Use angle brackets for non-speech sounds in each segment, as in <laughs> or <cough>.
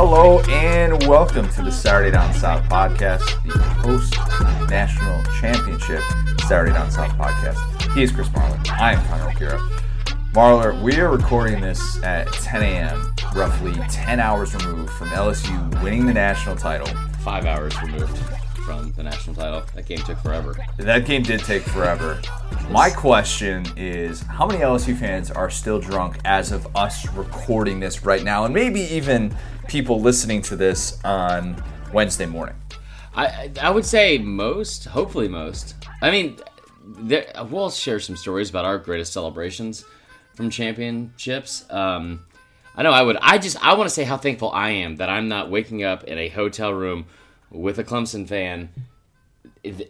Hello and welcome to the Saturday Down South podcast, the post national championship Saturday Down South podcast. He is Chris Marlar. I am Connor O'Gara. Marlar, we are recording this at 10 a.m., roughly 10 hours removed from LSU winning the national title. Five hours removed from the national title. That game took forever. That game did take forever. My question is how many LSU fans are still drunk as of us recording this right now? And maybe even people listening to this on Wednesday morning. I I would say most, hopefully most. I mean, there, we'll share some stories about our greatest celebrations from championships. Um, I know I would. I just I want to say how thankful I am that I'm not waking up in a hotel room with a Clemson fan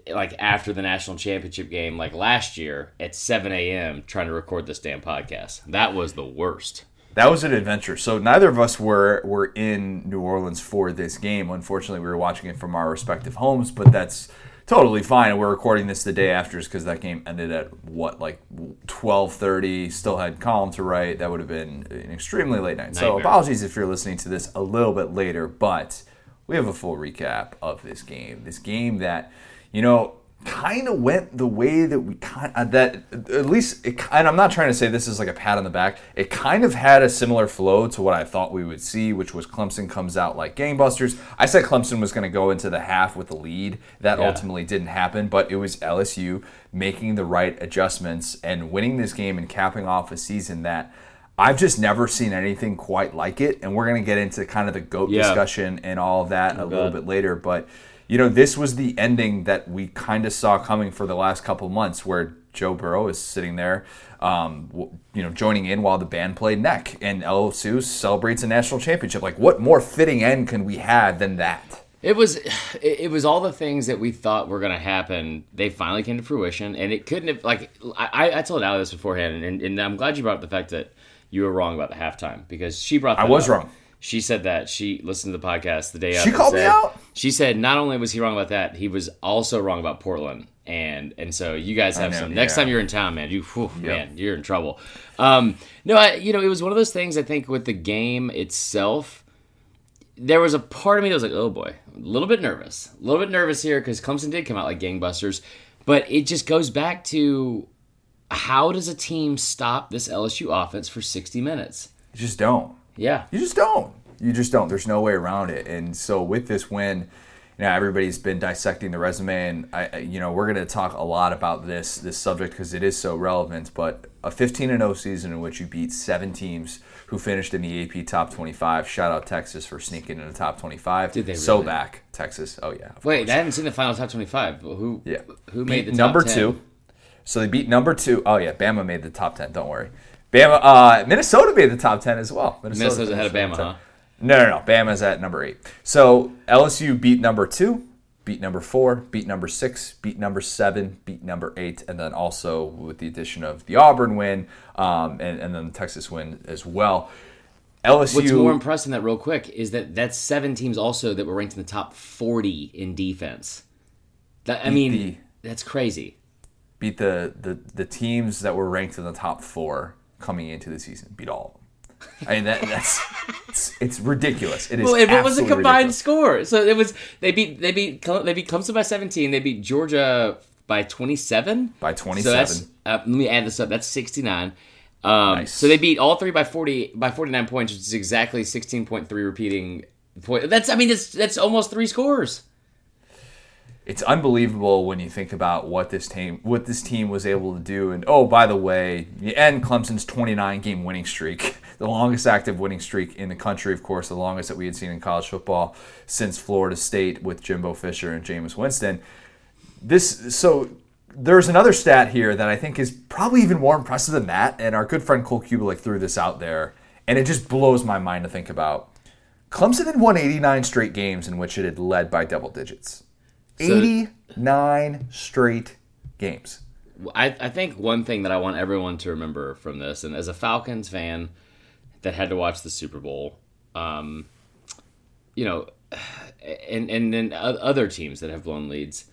like after the national championship game like last year at 7 a.m trying to record this damn podcast. That was the worst. That was an adventure. So neither of us were were in new orleans for this game. Unfortunately we were watching it from our respective homes but that's totally fine. We're recording this the day after because that game ended at what like 12.30 still had column to write. That would have been an extremely late night. Nightmare. so apologies if you're listening to this a little bit later but we have a full recap of this game. This game that, you know, kind of went the way that we kind of, uh, that at least it, and I'm not trying to say this is like a pat on the back. It kind of had a similar flow to what I thought we would see, which was Clemson comes out like gangbusters. I said Clemson was going to go into the half with a lead. That yeah. ultimately didn't happen, but it was LSU making the right adjustments and winning this game and capping off a season that I've just never seen anything quite like it, and we're going to get into kind of the goat yeah. discussion and all of that oh, a God. little bit later. But you know, this was the ending that we kind of saw coming for the last couple months, where Joe Burrow is sitting there, um, you know, joining in while the band played neck, and LSU celebrates a national championship. Like, what more fitting end can we have than that? It was, it was all the things that we thought were going to happen. They finally came to fruition, and it couldn't have. Like, I, I told Ali this beforehand, and, and I'm glad you brought up the fact that you were wrong about the halftime because she brought. I was up. wrong. She said that she listened to the podcast the day She called said, me out. She said not only was he wrong about that, he was also wrong about Portland. And and so you guys have know, some. Next time you're in town, man, you whew, yep. man, you're in trouble. Um, no, I, you know, it was one of those things. I think with the game itself, there was a part of me that was like, oh boy, a little bit nervous, a little bit nervous here because Clemson did come out like gangbusters, but it just goes back to how does a team stop this LSU offense for 60 minutes? You just don't. Yeah. You just don't. You just don't. There's no way around it. And so with this win, you know, everybody's been dissecting the resume, and I, you know, we're going to talk a lot about this this subject because it is so relevant. But a 15 and 0 season in which you beat seven teams who finished in the AP top 25. Shout out Texas for sneaking in the top 25. Did they? Really? So back Texas. Oh yeah. Wait, course. I haven't seen the final top 25. Who? Yeah. Who made beat the number 10? two? So they beat number two. Oh yeah, Bama made the top ten. Don't worry. Bama, uh, Minnesota made the top ten as well. Minnesota's, Minnesota's ahead of Bama, huh? No, no, no. Bama's at number eight. So LSU beat number two, beat number four, beat number six, beat number seven, beat number eight, and then also with the addition of the Auburn win um, and, and then the Texas win as well. LSU. What's more impressive than that, real quick, is that that's seven teams also that were ranked in the top forty in defense. That, I mean, the, that's crazy beat the, the, the teams that were ranked in the top four coming into the season. Beat all of them. I mean that that's it's, it's ridiculous. It is. Well, what was the combined ridiculous. score? So it was they beat they beat they beat Clemson by seventeen. They beat Georgia by twenty seven. By twenty seven. So uh, let me add this up. That's sixty nine. Um, nice. So they beat all three by forty by forty nine points, which is exactly sixteen point three repeating point. That's I mean that's that's almost three scores it's unbelievable when you think about what this team what this team was able to do. And oh, by the way, you end Clemson's 29 game winning streak, <laughs> the longest active winning streak in the country, of course, the longest that we had seen in college football since Florida State with Jimbo Fisher and Jameis Winston. This so there's another stat here that I think is probably even more impressive than that, and our good friend Cole Cubelic threw this out there, and it just blows my mind to think about. Clemson had won 89 straight games in which it had led by double digits. 89 straight games. I, I think one thing that I want everyone to remember from this, and as a Falcons fan that had to watch the Super Bowl, um, you know, <sighs> and and then other teams that have blown leads,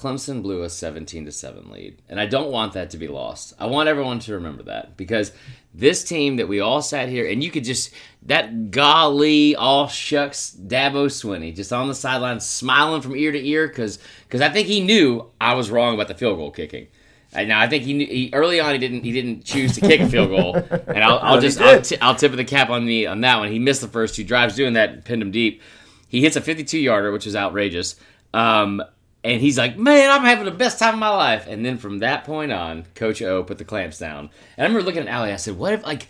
Clemson blew a 17 to 7 lead. And I don't want that to be lost. I want everyone to remember that because this team that we all sat here and you could just that golly all shucks Dabo Swinney just on the sideline smiling from ear to ear because because I think he knew I was wrong about the field goal kicking. Now I think he, knew, he, early on he didn't he didn't choose to kick a field goal, and I'll, I'll just I'll, t- I'll tip of the cap on me on that one. He missed the first two drives doing that, pinned him deep. He hits a 52 yarder, which is outrageous. Um, and he's like, "Man, I'm having the best time of my life." And then from that point on, Coach O put the clamps down. And I remember looking at Ali. I said, "What if like?"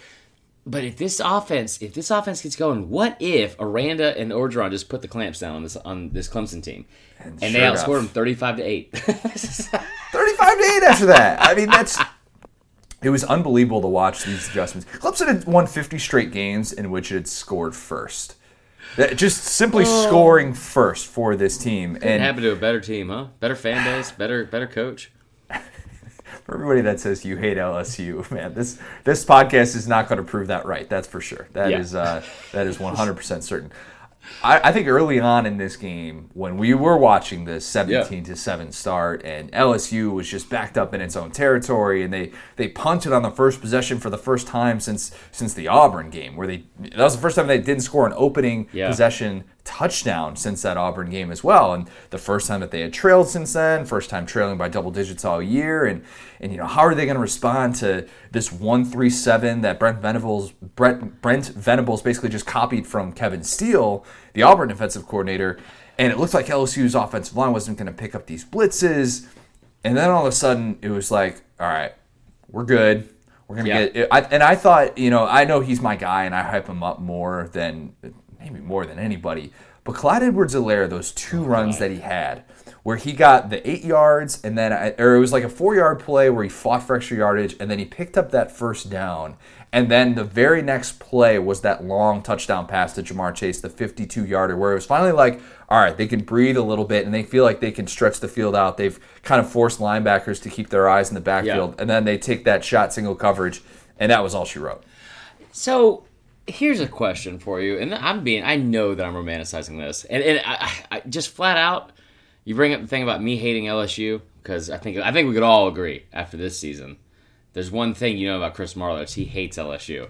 But if this offense, if this offense gets going, what if Aranda and Orgeron just put the clamps down on this on this Clemson team, and, and sure they outscored them thirty-five to eight? <laughs> thirty-five to eight after that. I mean, that's it was unbelievable to watch these adjustments. Clemson had won fifty straight games in which it had scored first. Just simply oh. scoring first for this team. Couldn't and happen to a better team, huh? Better fan base, better better coach. <laughs> for everybody that says you hate LSU, <laughs> man, this this podcast is not going to prove that right. That's for sure. That yeah. is uh, that is one hundred percent certain. I, I, think early on in this game, when we were watching this 17 to 7 start, and LSU was just backed up in its own territory, and they, they punted on the first possession for the first time since since the Auburn game, where they that was the first time they didn't score an opening yeah. possession touchdown since that Auburn game as well. And the first time that they had trailed since then, first time trailing by double digits all year. And and you know, how are they going to respond to this one three seven that Brent Venables Brent Brent Venables basically just copied from Kevin Steele, the Auburn defensive coordinator. And it looked like LSU's offensive line wasn't going to pick up these blitzes. And then all of a sudden it was like, all right, we're good. We're gonna yeah. get. I, and I thought, you know, I know he's my guy, and I hype him up more than maybe more than anybody. But Clyde Edwards-Helaire, those two runs that he had, where he got the eight yards and then, or it was like a four yard play where he fought for extra yardage and then he picked up that first down. And then the very next play was that long touchdown pass to Ja'Marr Chase, the 52 yarder, where it was finally like, all right, they can breathe a little bit and they feel like they can stretch the field out. They've kind of forced linebackers to keep their eyes in the backfield. Yeah. And then they take that shot single coverage. And that was all she wrote. So here's a question for you, and I'm being I know that I'm romanticizing this, and, and I, I just flat out, you bring up the thing about me hating LSU because I think I think we could all agree after this season. There's one thing you know about Chris Marlar he hates LSU.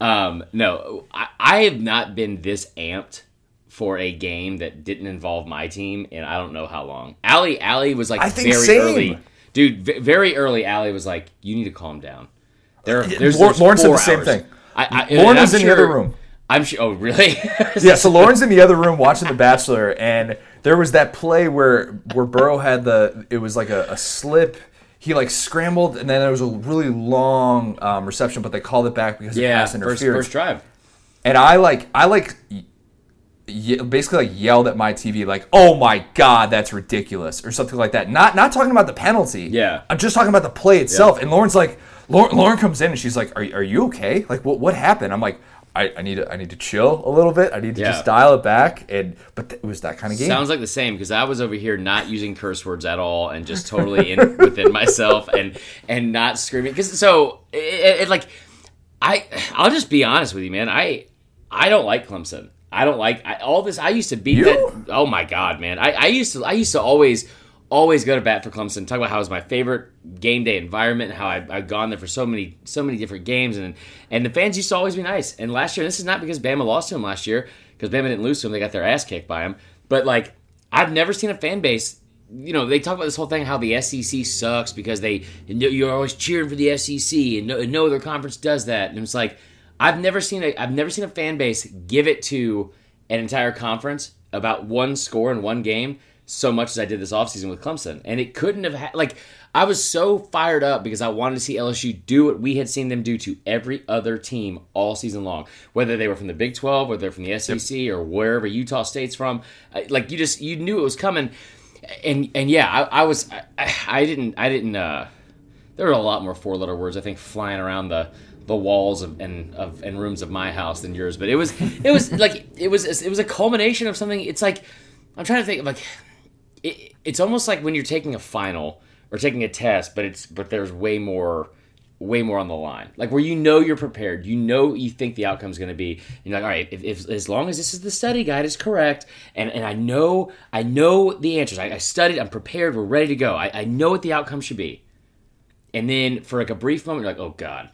Um, no, I, I have not been this amped for a game that didn't involve my team and I don't know how long. Ali Ali was like very same. early, dude. V- very early, Ali was like, "You need to calm down." There, there's, there's Lauren said the same thing. I, I, Lauren was in sure, the other room. I'm sure. Oh, really? <laughs> yeah. So Lauren's in the other room watching The Bachelor, and there was that play where where Burrow had the. It was like a, a slip. He like scrambled, and then there was a really long um, reception, but they called it back because yeah, of pass interference. First, first drive. And I like I like basically like yelled at my TV like, "Oh my god, that's ridiculous," or something like that. Not not talking about the penalty. Yeah, I'm just talking about the play itself. Yeah. And Lauren's like, Lauren, Lauren comes in and she's like, "Are, are you okay? Like, what what happened?" I'm like, I, I, need to I need to chill a little bit. I need to yeah. just dial it back. And but th- it was that kind of game. Sounds like the same because I was over here not using curse words at all and just totally in <laughs> within myself and and not screaming. Because so it, it, it, like I I'll just be honest with you, man. I I don't like Clemson. I don't like I, all this. I used to beat you? that. Oh my god, man! I, I used to I used to always always go to bat for Clemson. Talk about how it was my favorite game day environment, how I, have gone there for so many so many different games, and and the fans used to always be nice. And last year, this is not because Bama lost to him last year, because Bama didn't lose to him; they got their ass kicked by him. But like, I've never seen a fan base. You know, they talk about this whole thing how the SEC sucks because they you're always cheering for the SEC, and no, no other conference does that. And it's like I've never seen a I've never seen a fan base give it to an entire conference about one score in one game so much as I did this offseason with Clemson. And it couldn't have had, like, I was so fired up because I wanted to see LSU do what we had seen them do to every other team all season long, whether they were from the Big 12, whether they're from the SEC, yep. or wherever Utah State's from. Like, you just, you knew it was coming. And, and yeah, I, I was, I, I, didn't, I didn't, uh, there were a lot more four letter words, I think, flying around the, the walls of, and of and rooms of my house than yours, but it was it was like it was it was a culmination of something. It's like I'm trying to think of like it, it's almost like when you're taking a final or taking a test, but it's but there's way more way more on the line, like where you know you're prepared, you know you think the outcome's going to be. you're like, all right, if, if, as long as this is the study guide is correct, and, and I know I know the answers, I, I studied, I'm prepared, we're ready to go. I, I know what the outcome should be. And then for like a brief moment, you're like, oh god,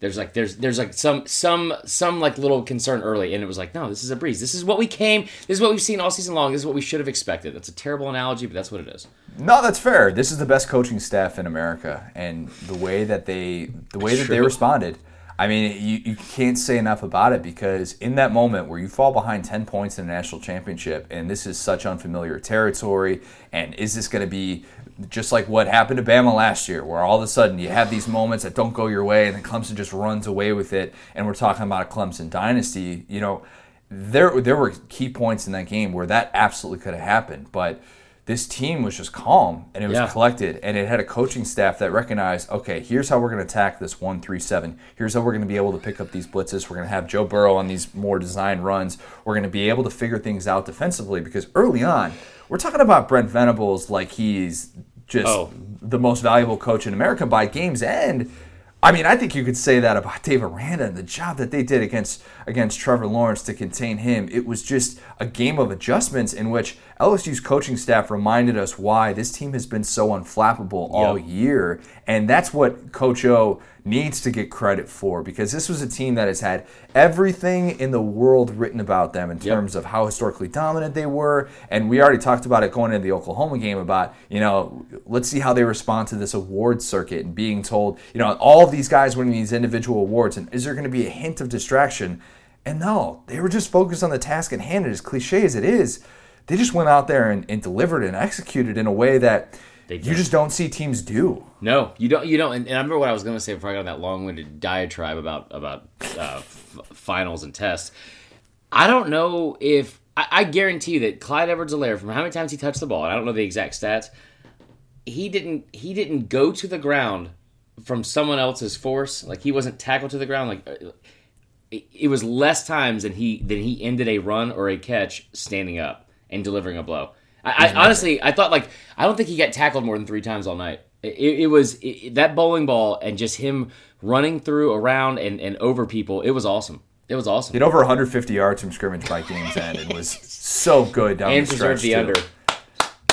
there's like there's there's like some some some like little concern early and it was like no this is a breeze. This is what we came this is what we've seen all season long. This is what we should have expected. That's a terrible analogy but that's what it is. No that's fair. This is the best coaching staff in america and the way that they the way that they responded. I mean you, you can't say enough about it because in that moment where you fall behind 10 points in a national championship and this is such unfamiliar territory and is this going to be just like what happened to Bama last year, where all of a sudden you have these moments that don't go your way, and then Clemson just runs away with it. And we're talking about a Clemson dynasty. You know, there there were key points in that game where that absolutely could have happened, but this team was just calm and it was yeah. collected, and it had a coaching staff that recognized, okay, here's how we're going to attack this one three seven. Here's how we're going to be able to pick up these blitzes. We're going to have Joe Burrow on these more designed runs. We're going to be able to figure things out defensively because early on. We're talking about Brent Venables like he's just oh. the most valuable coach in America by game's end. I mean, I think you could say that about Dave Aranda and the job that they did against against Trevor Lawrence to contain him. It was just a game of adjustments in which LSU's coaching staff reminded us why this team has been so unflappable all yep. year, and that's what Coach O needs to get credit for because this was a team that has had everything in the world written about them in terms yep. of how historically dominant they were. And we already talked about it going into the Oklahoma game about, you know, let's see how they respond to this award circuit and being told, you know, all of these guys winning these individual awards. And is there going to be a hint of distraction? And no, they were just focused on the task at hand. And as cliche as it is, they just went out there and, and delivered and executed in a way that they you just don't see teams do. No, you don't. You don't. And, and I remember what I was going to say before I got on that long-winded diatribe about about uh, f- finals and tests. I don't know if I, I guarantee you that Clyde Edwards-Helaire, from how many times he touched the ball, and I don't know the exact stats, he didn't he didn't go to the ground from someone else's force. Like he wasn't tackled to the ground. Like uh, it, it was less times than he than he ended a run or a catch standing up and delivering a blow. I, I honestly, I thought like I don't think he got tackled more than three times all night. It, it was it, that bowling ball and just him running through around and, and over people. It was awesome. It was awesome. He had over 150 yards from scrimmage by game's end. It was so good down and the stretch. the too. under.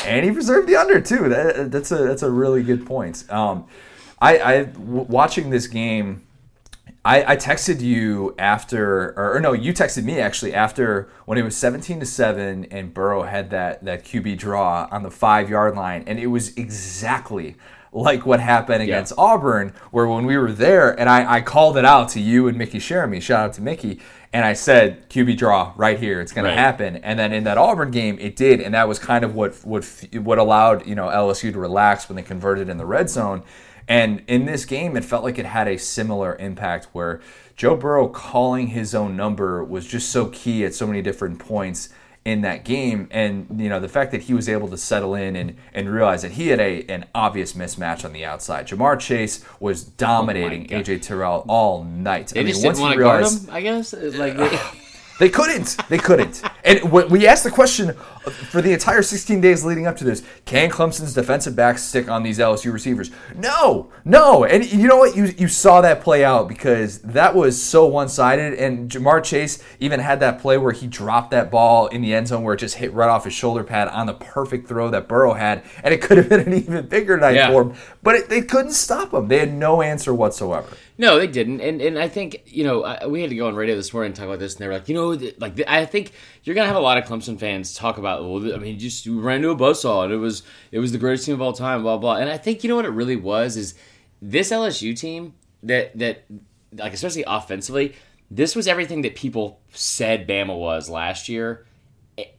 And he preserved the under too. That, that's a that's a really good point. Um, I, I w- watching this game I, I texted you after, or, or, no, you texted me actually after when it was 17 to seven and Burrow had that that QB draw on the five yard line, and it was exactly like what happened against yeah. Auburn, where when we were there, and I, I called it out to you and Mickey Jeremy, shout out to Mickey, and I said QB draw right here, it's going right. to happen. And then in that Auburn game, it did, and that was kind of what what what allowed you know LSU to relax when they converted in the red zone. And in this game, it felt like it had a similar impact where Joe Burrow calling his own number was just so key at so many different points in that game. And, you know, the fact that he was able to settle in and, and realize that he had a an obvious mismatch on the outside. Ja'Marr Chase was oh dominating oh AJ Terrell all night. They I mean, want to guard him, I guess. Like <laughs> they... They couldn't. They couldn't. and we asked the question for the entire 16 days leading up to this: Can Clemson's defensive backs stick on these LSU receivers? No, no. And you know what? You you saw that play out because that was so one-sided. And Ja'Marr Chase even had that play where he dropped that ball in the end zone where it just hit right off his shoulder pad on the perfect throw that Burrow had, and it could have been an even bigger night yeah. for him. But it, they couldn't stop him. They had no answer whatsoever. No, they didn't, and and I think you know I, we had to go on radio this morning and talk about this, and they were like, you know, like I think you're gonna have a lot of Clemson fans talk about, well, I mean, just ran into a buzzsaw, and it was it was the greatest team of all time, blah blah, and I think you know what it really was is this LSU team that that like especially offensively, this was everything that people said Bama was last year,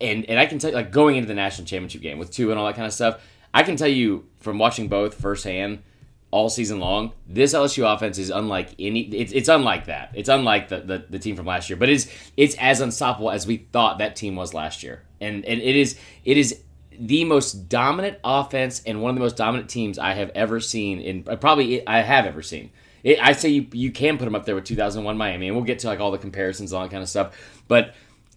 and and I can tell you, like going into the national championship game with two and all that kind of stuff, I can tell you from watching both firsthand all season long. This LSU offense is unlike any. It's, it's unlike that. It's unlike the, the, the team from last year, but it's it's as unstoppable as we thought that team was last year. And and it is it is the most dominant offense and one of the most dominant teams I have ever seen in uh, probably I have ever seen. It, I say you you can put them up there with 2001 Miami, and we'll get to like all the comparisons, all that kind of stuff. But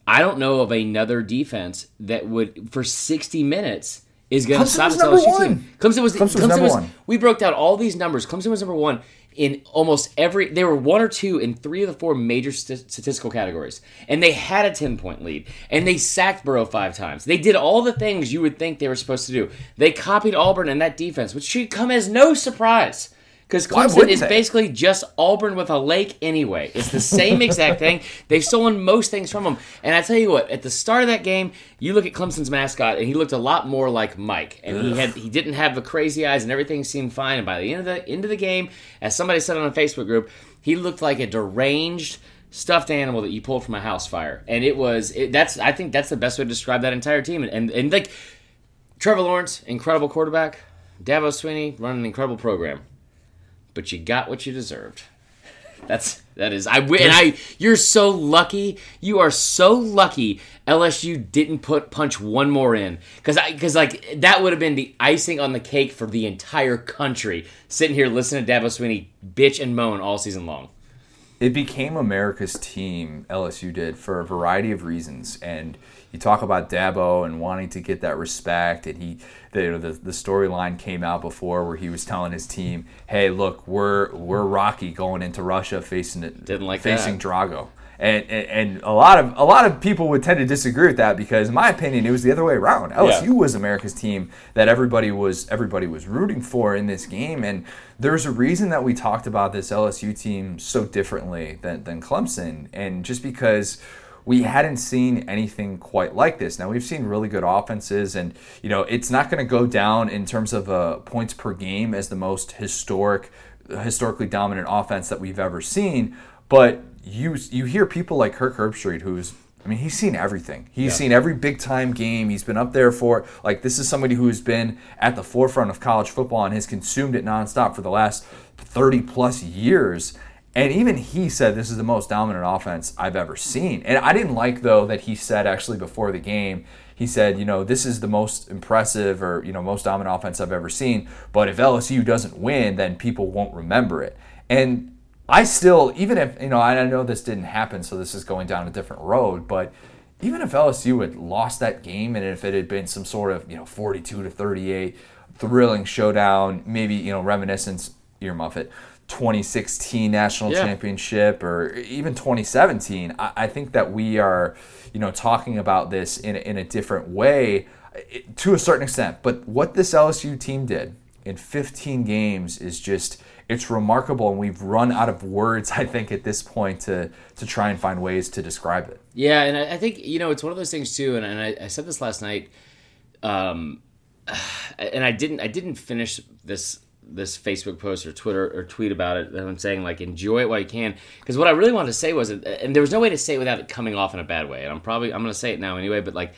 I don't know of another defense that would for 60 minutes is going to stop the LSU one. team. Clemson was, Clemson was Clemson number was, one. We broke down all these numbers. Clemson was number one in almost every. They were one or two in three of the four major st- statistical categories, and they had a ten point lead. And they sacked Burrow five times. They did all the things you would think they were supposed to do. They copied Auburn in that defense, which should come as no surprise because Clemson is they? basically just Auburn with a lake anyway. It's the same exact thing. They've stolen most things from them. And I tell you what, at the start of that game, you look at Clemson's mascot, and he looked a lot more like Mike. And Ugh. he had he didn't have the crazy eyes, and everything seemed fine. And by the end of the end of the game, as somebody said on a Facebook group, he looked like a deranged stuffed animal that you pulled from a house fire. And it was it, that's I think that's the best way to describe that entire team. And and, and like Trevor Lawrence, incredible quarterback. Dabo Swinney running an incredible program but you got what you deserved. <laughs> That's that is I and I you're so lucky. You are so lucky LSU didn't put punch one more in cuz I cuz like that would have been the icing on the cake for the entire country sitting here listening to Dabo Swinney bitch and moan all season long. It became America's team LSU did for a variety of reasons and you talk about Dabo and wanting to get that respect, and he, the, you know, the, the storyline came out before where he was telling his team, "Hey, look, we're we're Rocky going into Russia facing it, didn't like facing that. Drago." And, and, and a lot of a lot of people would tend to disagree with that because, in my opinion, it was the other way around. LSU yeah. was America's team that everybody was everybody was rooting for in this game, and there's a reason that we talked about this LSU team so differently than, than Clemson, and just because we hadn't seen anything quite like this. Now we've seen really good offenses, and you know it's not going to go down in terms of uh, points per game as the most historic, historically dominant offense that we've ever seen. But you you hear people like Kirk Herbstreit, who's I mean, he's seen everything. He's yeah. seen every big time game. He's been up there for like this is somebody who's been at the forefront of college football and has consumed it nonstop for the last 30 plus years. And even he said this is the most dominant offense I've ever seen. And I didn't like though that he said actually before the game, he said, you know, this is the most impressive or, you know, most dominant offense I've ever seen. But if LSU doesn't win, then people won't remember it. And I still, even if, you know, I know this didn't happen, so this is going down a different road, but even if LSU had lost that game and if it had been some sort of, you know, 42 to 38 thrilling showdown, maybe, you know, reminiscence, ear Muffet 2016 national yeah. championship or even 2017. I, I, think that we are, you know, talking about this in, in a different way to a certain extent. But what this LSU team did in 15 games is just it's remarkable and we've run out of words <laughs> i think at this point to to try and find ways to describe it yeah and i think you know it's one of those things too and, and I, I, said this last night um <sighs> and i didn't i didn't finish this this Facebook post or Twitter or tweet about it. I'm saying like enjoy it while you can, because what I really wanted to say was, and there was no way to say it without it coming off in a bad way. And I'm probably I'm going to say it now anyway, but like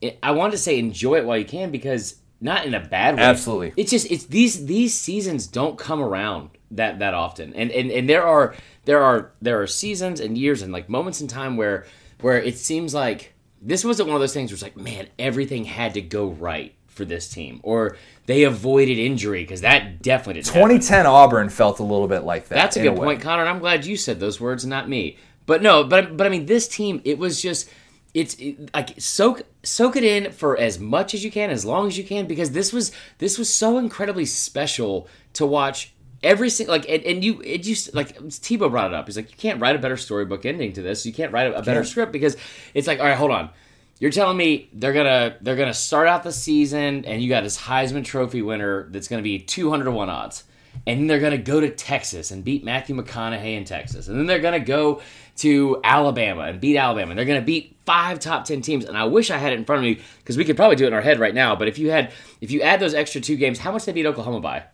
it, I wanted to say enjoy it while you can because not in a bad way. Absolutely. It's just it's these these seasons don't come around that that often, and and and there are there are there are seasons and years and like moments in time where where it seems like this wasn't one of those things where it's like man everything had to go right for this team, or they avoided injury because that definitely didn't 2010 happen. Auburn felt a little bit like that. That's a good a point, Connor. I'm glad you said those words, not me. But no, but but I mean, this team, it was just it's it, like soak soak it in for as much as you can, as long as you can, because this was this was so incredibly special to watch every single like and, and you it just like Tebow brought it up. He's like, you can't write a better storybook ending to this. You can't write a, a better script because it's like, all right, hold on. You're telling me they're gonna they're gonna start out the season and you got this Heisman Trophy winner that's gonna be 200 to one odds, and they're gonna go to Texas and beat Matthew McConaughey in Texas, and then they're gonna go to Alabama and beat Alabama, and they're gonna beat five top 10 teams. And I wish I had it in front of me because we could probably do it in our head right now. But if you had if you add those extra two games, how much they beat Oklahoma by?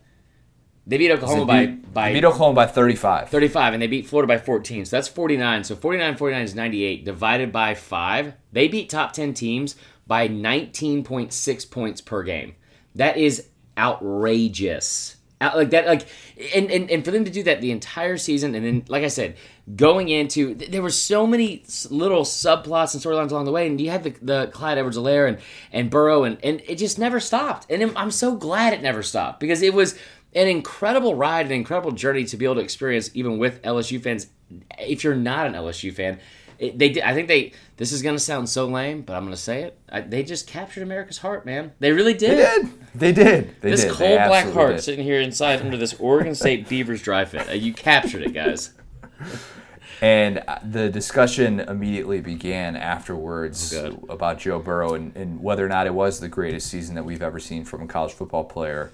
They beat Oklahoma by by beat Oklahoma by 35. 35 and they beat Florida by 14. So that's 49. So 49 49 is 98 divided by 5. They beat top 10 teams by 19.6 points per game. That is outrageous. Out, like that like and, and and for them to do that the entire season and then like I said, going into there were so many little subplots and storylines along the way and you had the, the Clyde Edwards-Helaire and and Burrow and and it just never stopped. And I'm so glad it never stopped because it was an incredible ride, an incredible journey to be able to experience, even with LSU fans. If you're not an LSU fan, it, they did. I think they. This is gonna sound so lame, but I'm gonna say it. I, they just captured America's heart, man. They really did. They did. They did. They this did. cold black heart did. sitting here inside under this Oregon State <laughs> Beavers dry fit. Uh, you captured it, guys. And uh, the discussion immediately began afterwards Good. about Joe Burrow and, and, whether or not it was the greatest season that we've ever seen from a college football player.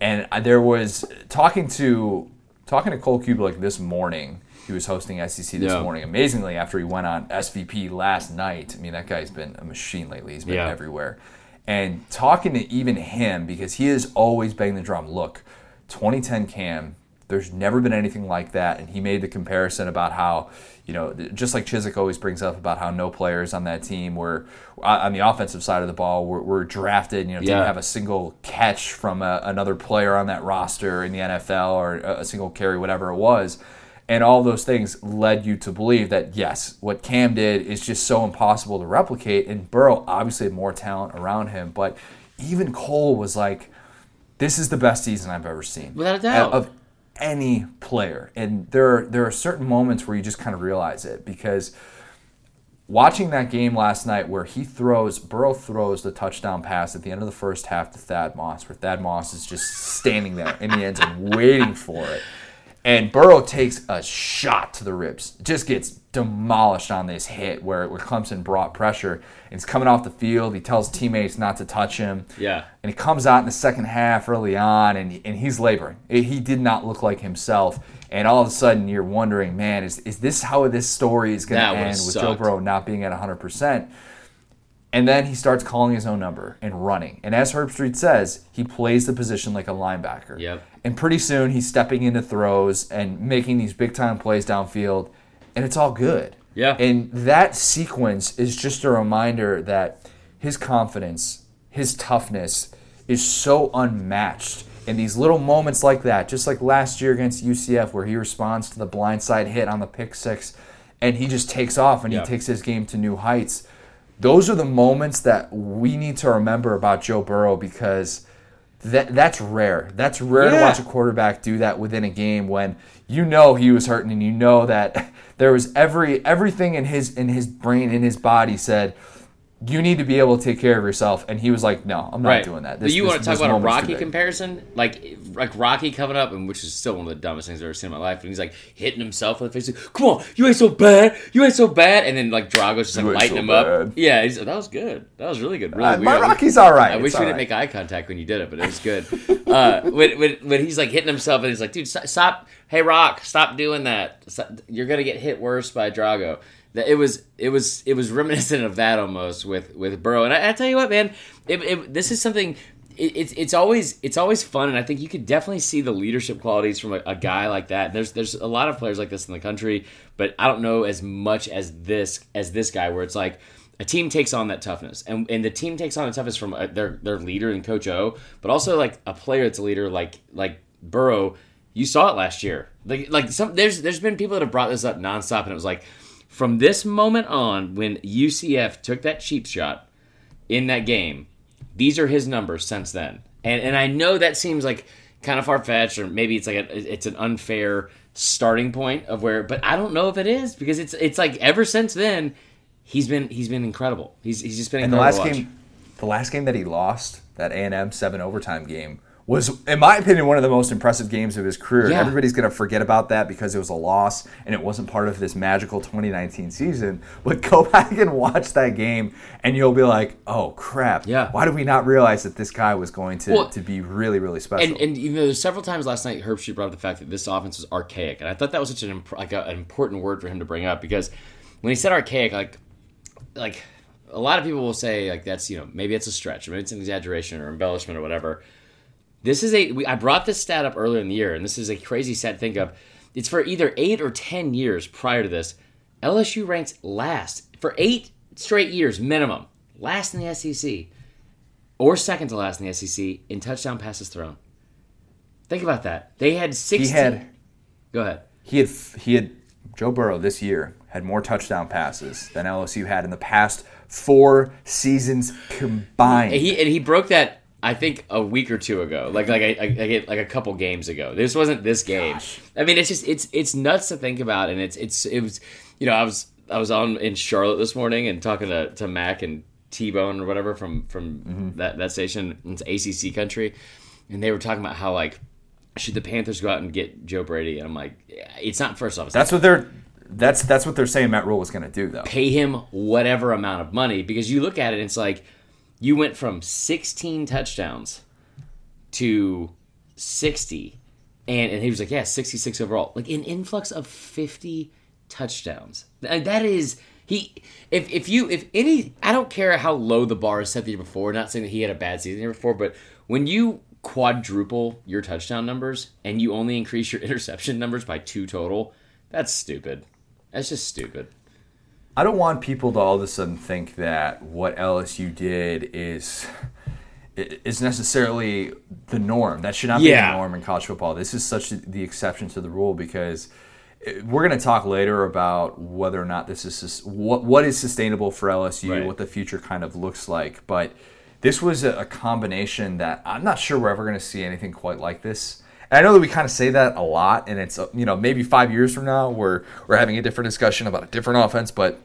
And there was talking to talking to Cole Cubelic this morning. He was hosting SEC this yeah. morning. Amazingly, after he went on SVP last night. I mean, that guy's been a machine lately. He's been yeah. everywhere. And talking to even him because he has always banged the drum. Look, 2010 Cam there's never been anything like that. And he made the comparison about how, you know, just like Chizik always brings up about how no players on that team were uh, on the offensive side of the ball were, were drafted, you know, didn't have a single catch from a, another player on that roster in the NFL or a single carry, whatever it was. And all those things led you to believe that, yes, what Cam did is just so impossible to replicate. And Burrow obviously had more talent around him. But even Cole was like, this is the best season I've ever seen. Without a doubt. Of any player. And there are, there are certain moments where you just kind of realize it because watching that game last night where he throws, Burrow throws the touchdown pass at the end of the first half to Thad Moss, where Thad Moss is just standing there in the end zone waiting for it. And Burrow takes a shot to the ribs, just gets demolished on this hit where, where Clemson brought pressure. And he's coming off the field. He tells teammates not to touch him. Yeah. And he comes out in the second half early on, and, and he's laboring. He did not look like himself. And all of a sudden, you're wondering, man, is, is this how this story is going to end with. Joe Burrow not being at 100%? And then he starts calling his own number and running. And as Herbstreit says, he plays the position like a linebacker. Yep. And pretty soon he's stepping into throws and making these big time plays downfield and it's all good. Yeah. And that sequence is just a reminder that his confidence, his toughness is so unmatched. And these little moments like that, just like last year against UCF, where he responds to the blindside hit on the pick six and he just takes off and he takes his game to new heights. Those are the moments that we need to remember about Joe Burrow because that that's rare. That's rare yeah. to watch a quarterback do that within a game when you know he was hurting and you know that <laughs> there was every everything in his in his brain in his body said you need to be able to take care of yourself. And he was like no i'm not right. doing that. This, but you this, want to talk about a rocky comparison? Like like rocky coming up and which is still one of the dumbest things i've ever seen in my life and he's like hitting himself in the face like, come on you ain't so bad. You ain't so bad. And then like drago's just like lighting so him bad. up yeah that was good. That was really good. Really uh, my rocky's all right. I wish we didn't make eye contact when you did it but it was good. Uh, <laughs> when, when, when he's like hitting himself and he's like dude stop. Hey rock stop doing that. You're gonna get hit worse by drago it was it was it was reminiscent of that almost with with Burrow. And I, I tell you what, man, it, it, this is something. It, it's it's always it's always fun, and I think you could definitely see the leadership qualities from a, a guy like that. There's there's a lot of players like this in the country, but I don't know as much as this as this guy, where it's like a team takes on that toughness, and and the team takes on the toughness from a, their their leader and Coach O, but also like a player that's a leader like like Burrow. You saw it last year. Like like some there's there's been people that have brought this up nonstop, and it was like from this moment on, when UCF took that cheap shot in that game, these are his numbers since then. And and I know that seems like kind of far fetched, or maybe it's like a, it's an unfair starting point of where, but I don't know if it is because it's it's like ever since then he's been he's been incredible. He's he's just been incredible. And the last game, the last game that he lost, that A and M seven overtime game was, in my opinion, one of the most impressive games of his career. Yeah. Everybody's going to forget about that because it was a loss and it wasn't part of this magical 2019 season. But <laughs> go back and watch that game, and you'll be like, "Oh crap! Yeah, why did we not realize that this guy was going to, well, to be really, really special?" And, and you know, there's several times last night, Herb Herbstreit brought up the fact that this offense was archaic, and I thought that was such an imp- like a, an important word for him to bring up because when he said archaic, like, like a lot of people will say like that's you know maybe it's a stretch, maybe it's an exaggeration or embellishment or whatever. This is a. We, I brought this stat up earlier in the year, and this is a crazy stat to think of. It's for either eight or ten years prior to this. LSU ranks last for eight straight years minimum, last in the SEC, or second to last in the SEC in touchdown passes thrown. Think about that. They had sixteen. He had, Go ahead. He had he had Joe Burrow this year had more touchdown passes than LSU had in the past four seasons combined. And he, and he broke that I think a week or two ago, like like I, I, like a couple games ago. This wasn't this game. Gosh. I mean, it's just it's it's nuts to think about, and it's it's it was, you know, I was I was on in Charlotte this morning and talking to, to Mac and T Bone or whatever from from mm-hmm. that that station. It's ACC country, and they were talking about how like should the Panthers go out and get Joe Brady? And I'm like, it's not first off. That's what they're. That's that's what they're saying Matt Rhule was going to do though. Pay him whatever amount of money because you look at it, it's like you went from 16 touchdowns to 60 and, and he was like, yeah, 66 overall. Like an influx of 50 touchdowns. Uh, that is he if if you if any I don't care how low the bar is set the year before, not saying that he had a bad season year before, but when you quadruple your touchdown numbers and you only increase your <laughs> interception numbers by two total, that's stupid. That's just stupid. I don't want people to all of a sudden think that what LSU did is is necessarily the norm. That should not yeah. be the norm in college football. This is such the exception to the rule because eh, we're going to talk later about whether or not this is what what is sustainable for LSU, right. what the future kind of looks like. But this was a, combination that I'm not sure we're ever going to see anything quite like this. And I know that we kind of say that a lot, and it's uh, you know maybe five years from now we're we're having a different discussion about a different offense, but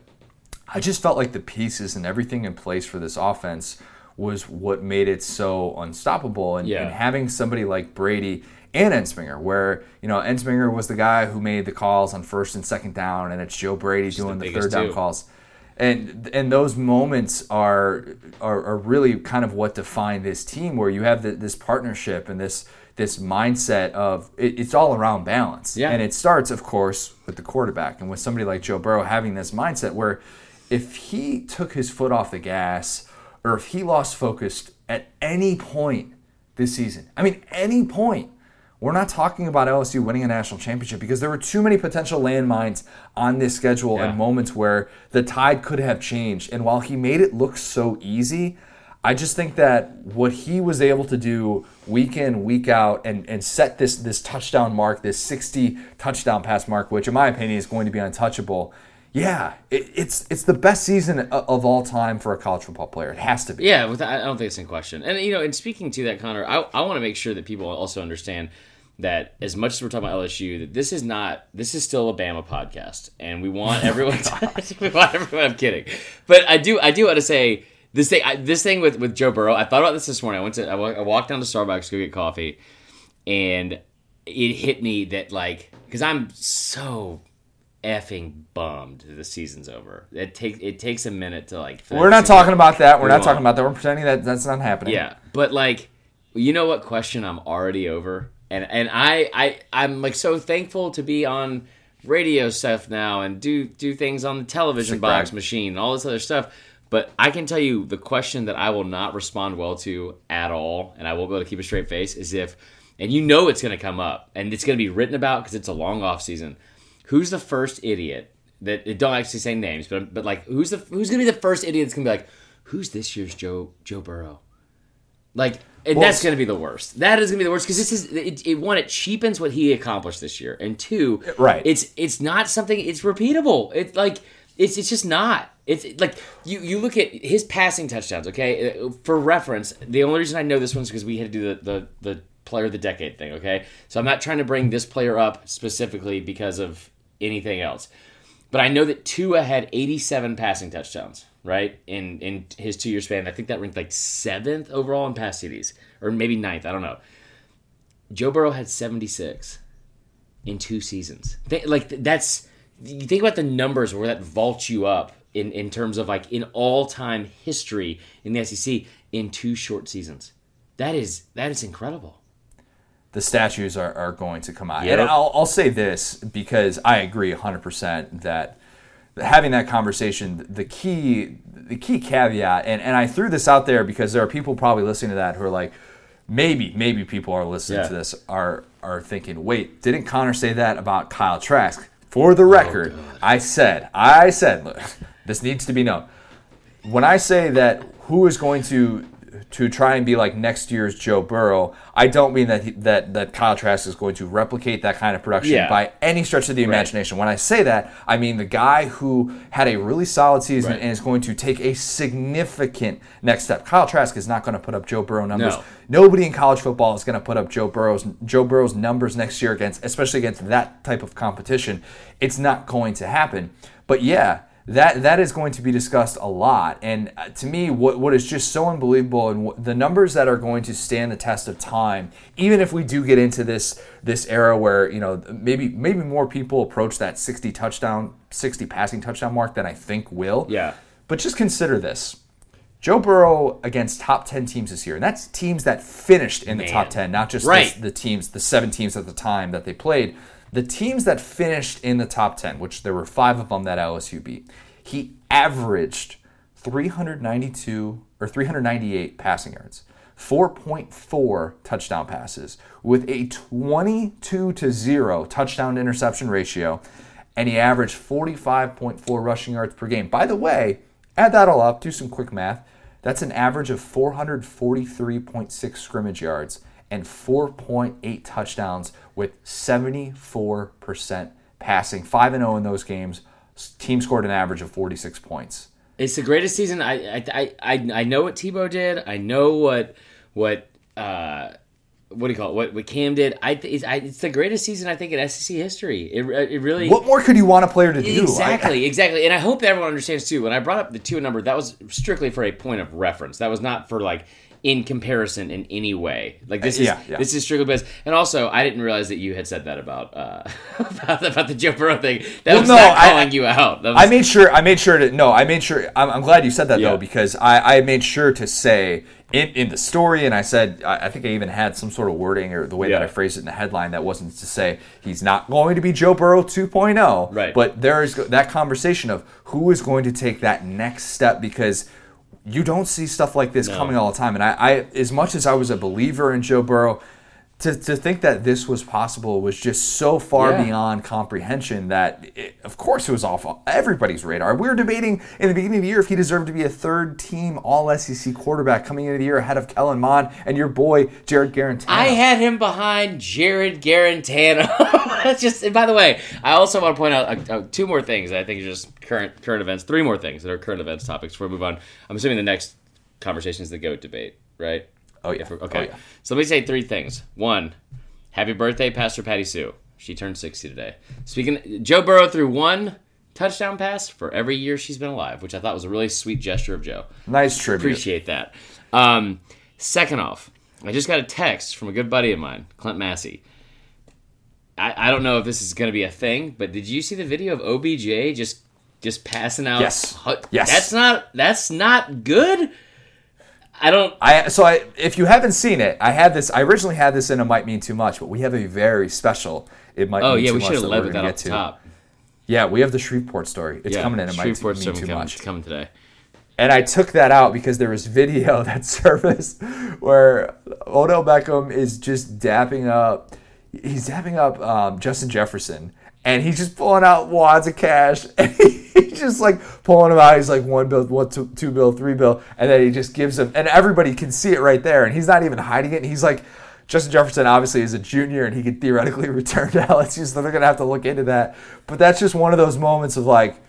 I just felt like the pieces and everything in place for this offense was what made it so unstoppable. And, yeah. and having somebody like Brady and Ensminger, where you know Ensminger was the guy who made the calls on first and second down, and it's Joe Brady Just doing the, the third down too. calls. And and those moments are, are, are really kind of what define this team, where you have the, this partnership and this this mindset of it, it's all around balance. Yeah. And it starts, of course, with the quarterback and with somebody like Joe Burrow having this mindset where if he took his foot off the gas or if he lost focus at any point this season, I mean, any point, we're not talking about LSU winning a national championship because there were too many potential landmines on this schedule yeah. and moments where the tide could have changed. And while he made it look so easy, I just think that what he was able to do week in, week out, and, and set this this touchdown mark, this 60 touchdown pass mark, which in my opinion is going to be untouchable, yeah, it, it's it's the best season of all time for a college football player. It has to be. Yeah, with, I don't think it's in question. And you know, and speaking to that, Connor, I, I want to make sure that people also understand that as much as we're talking about LSU, that this is not this is still a Bama podcast, and we want <laughs> oh everyone. to, <laughs> we want everyone. I'm kidding, but I do I do want to say this thing I, this thing with with Joe Burrow. I thought about this this morning. I went to I walked down to Starbucks to go get coffee, and it hit me that like because I'm so effing bummed the season's over. It takes it takes a minute to like. We're not talking about that. We're not talking about that. We're pretending that that's not happening. Yeah, but like, you know what question I'm already over, and and I I I'm like so thankful to be on radio stuff now and do do things on the television Sick box brag. machine and all this other stuff. But I can tell you the question that I will not respond well to at all, and I will go to keep a straight face, is if, and you know it's going to come up, and it's going to be written about because it's a long off season who's the first idiot that don't actually say names, but but like who's the who's gonna be the first idiot that's gonna be like, who's this year's Joe Joe Burrow? Like, and well, that's gonna be the worst. That is gonna be the worst because this is it, it. One, it cheapens what he accomplished this year, and two, right? It's it's not something. It's repeatable. It's like it's it's just not. It's like you you look at his passing touchdowns. Okay, for reference, the only reason I know this one's because we had to do the the the player of the decade thing. Okay, so I'm not trying to bring this player up specifically because of anything else. But I know that Tua had 87 passing touchdowns, right? In in his two year span. I think that ranked like seventh overall in pass TDs, or maybe ninth. I don't know. Joe Burrow had 76 in two seasons. like that's you think about the numbers where that vaults you up in in terms of like in all time history in the SEC in two short seasons. That is that is incredible the statues are, are going to come out. Yep. And I'll, I'll say this because I agree 100% that having that conversation, the key the key caveat, and, and I threw this out there because there are people probably listening to that who are like, maybe, maybe people are listening yeah. to this are are thinking, wait, didn't Connor say that about Kyle Trask? For the record, oh, I said, I said, look, <laughs> this needs to be known. When I say that who is going to to try and be like next year's Joe Burrow. I don't mean that he, that that Kyle Trask is going to replicate that kind of production yeah. by any stretch of the imagination. Right. When I say that, I mean the guy who had a really solid season right. and is going to take a significant next step. Kyle Trask is not going to put up Joe Burrow numbers. No. Nobody in college football is going to put up Joe Burrow's Joe Burrow's numbers next year against, especially against that type of competition. It's not going to happen. But yeah, that that is going to be discussed a lot. And uh, to me, what what is just so unbelievable and what, the numbers that are going to stand the test of time, even if we do get into this this era where you know maybe maybe more people approach that 60 touchdown, 60 passing touchdown mark than I think will. Yeah. But just consider this. Joe Burrow against top 10 teams this year, and that's teams that finished in the top 10, not just right. the, the teams, the seven teams at the time that they played the teams that finished in the top 10, which there were five of them that LSU beat, he averaged 392 or 398 passing yards, 4.4 touchdown passes, with a 22 to 0 touchdown to interception ratio, and he averaged 45.4 rushing yards per game. By the way, add that all up, do some quick math. That's an average of 443.6 scrimmage yards and 4.8 touchdowns with 74% passing. 5 and 0 in those games. Team scored an average of 46 points. It's the greatest season. I I I I know what Tebow did. I know what what uh what do you call it? What what Cam did? I it's, I, it's the greatest season I think in SEC history. It, it really. What more could you want a player to do? Exactly, I, exactly. And I hope that everyone understands too. When I brought up the two number, that was strictly for a point of reference. That was not for like in comparison in any way. Like this is yeah, yeah. this is strictly based. And also, I didn't realize that you had said that about uh, <laughs> about, the, about, the Joe Burrow thing. That well, was no, not calling I, you out. Was... I made sure. I made sure to no. I made sure. I'm, I'm glad you said that yeah. though because I, I made sure to say in, in the story, and I said I, I think I even had some sort of wording or the way that I phrased it in the headline that wasn't to say he's not going to be Joe Burrow 2.0. Right. But there is that conversation of who is going to take that next step because you don't see stuff like this no. coming all the time. And I, I, as much as I was a believer in Joe Burrow, to, to think that this was possible was just so far yeah. beyond comprehension that, it, of course, it was off everybody's radar. We were debating in the beginning of the year if he deserved to be a third team All SEC quarterback coming into the year ahead of Kellen Mond and your boy, Jarrett Guarantano. I had him behind Jarrett Guarantano. <laughs> That's just, and by the way, I also want to point out uh, uh, two more things I think are just current current events, three more things that are current events topics before we move on. I'm assuming the next conversation is the GOAT debate, right? Oh yeah. Okay. Oh, yeah. So let me say three things. One, happy birthday, Pastor Patty Sue. She turned sixty today. Speaking, Joe Burrow threw one touchdown pass for every year she's been alive, which I thought was a really sweet gesture of Joe. Nice tribute. Appreciate that. Um, second off, I just got a text from a good buddy of mine, Clint Massey. I, I don't know if this is going to be a thing, but did you see the video of OBJ just just passing out? Yes. Yes. That's not that's not good. I don't. I so I if you haven't seen it, I had this. I originally had this in it might mean too much, but we have a very special. It might. Oh mean yeah, too we should have led with that off the top. Yeah, we have the Shreveport story. It's yeah, coming in. It might mean too coming, much. It's coming today. And I took that out because there was video that <laughs> surfaced where Odell Beckham is just dapping up. He's dapping up um, Justin Jefferson, and he's just pulling out wads of cash. <laughs> And he's just like pulling them out. He's like one bill, one two, two bill, three bill, and then he just gives them, and everybody can see it right there. And he's not even hiding it. And he's like, Justin Jefferson obviously is a junior, and he could theoretically <laughs> return to LSU, so they're gonna have to look into that. But that's just one of those moments of like.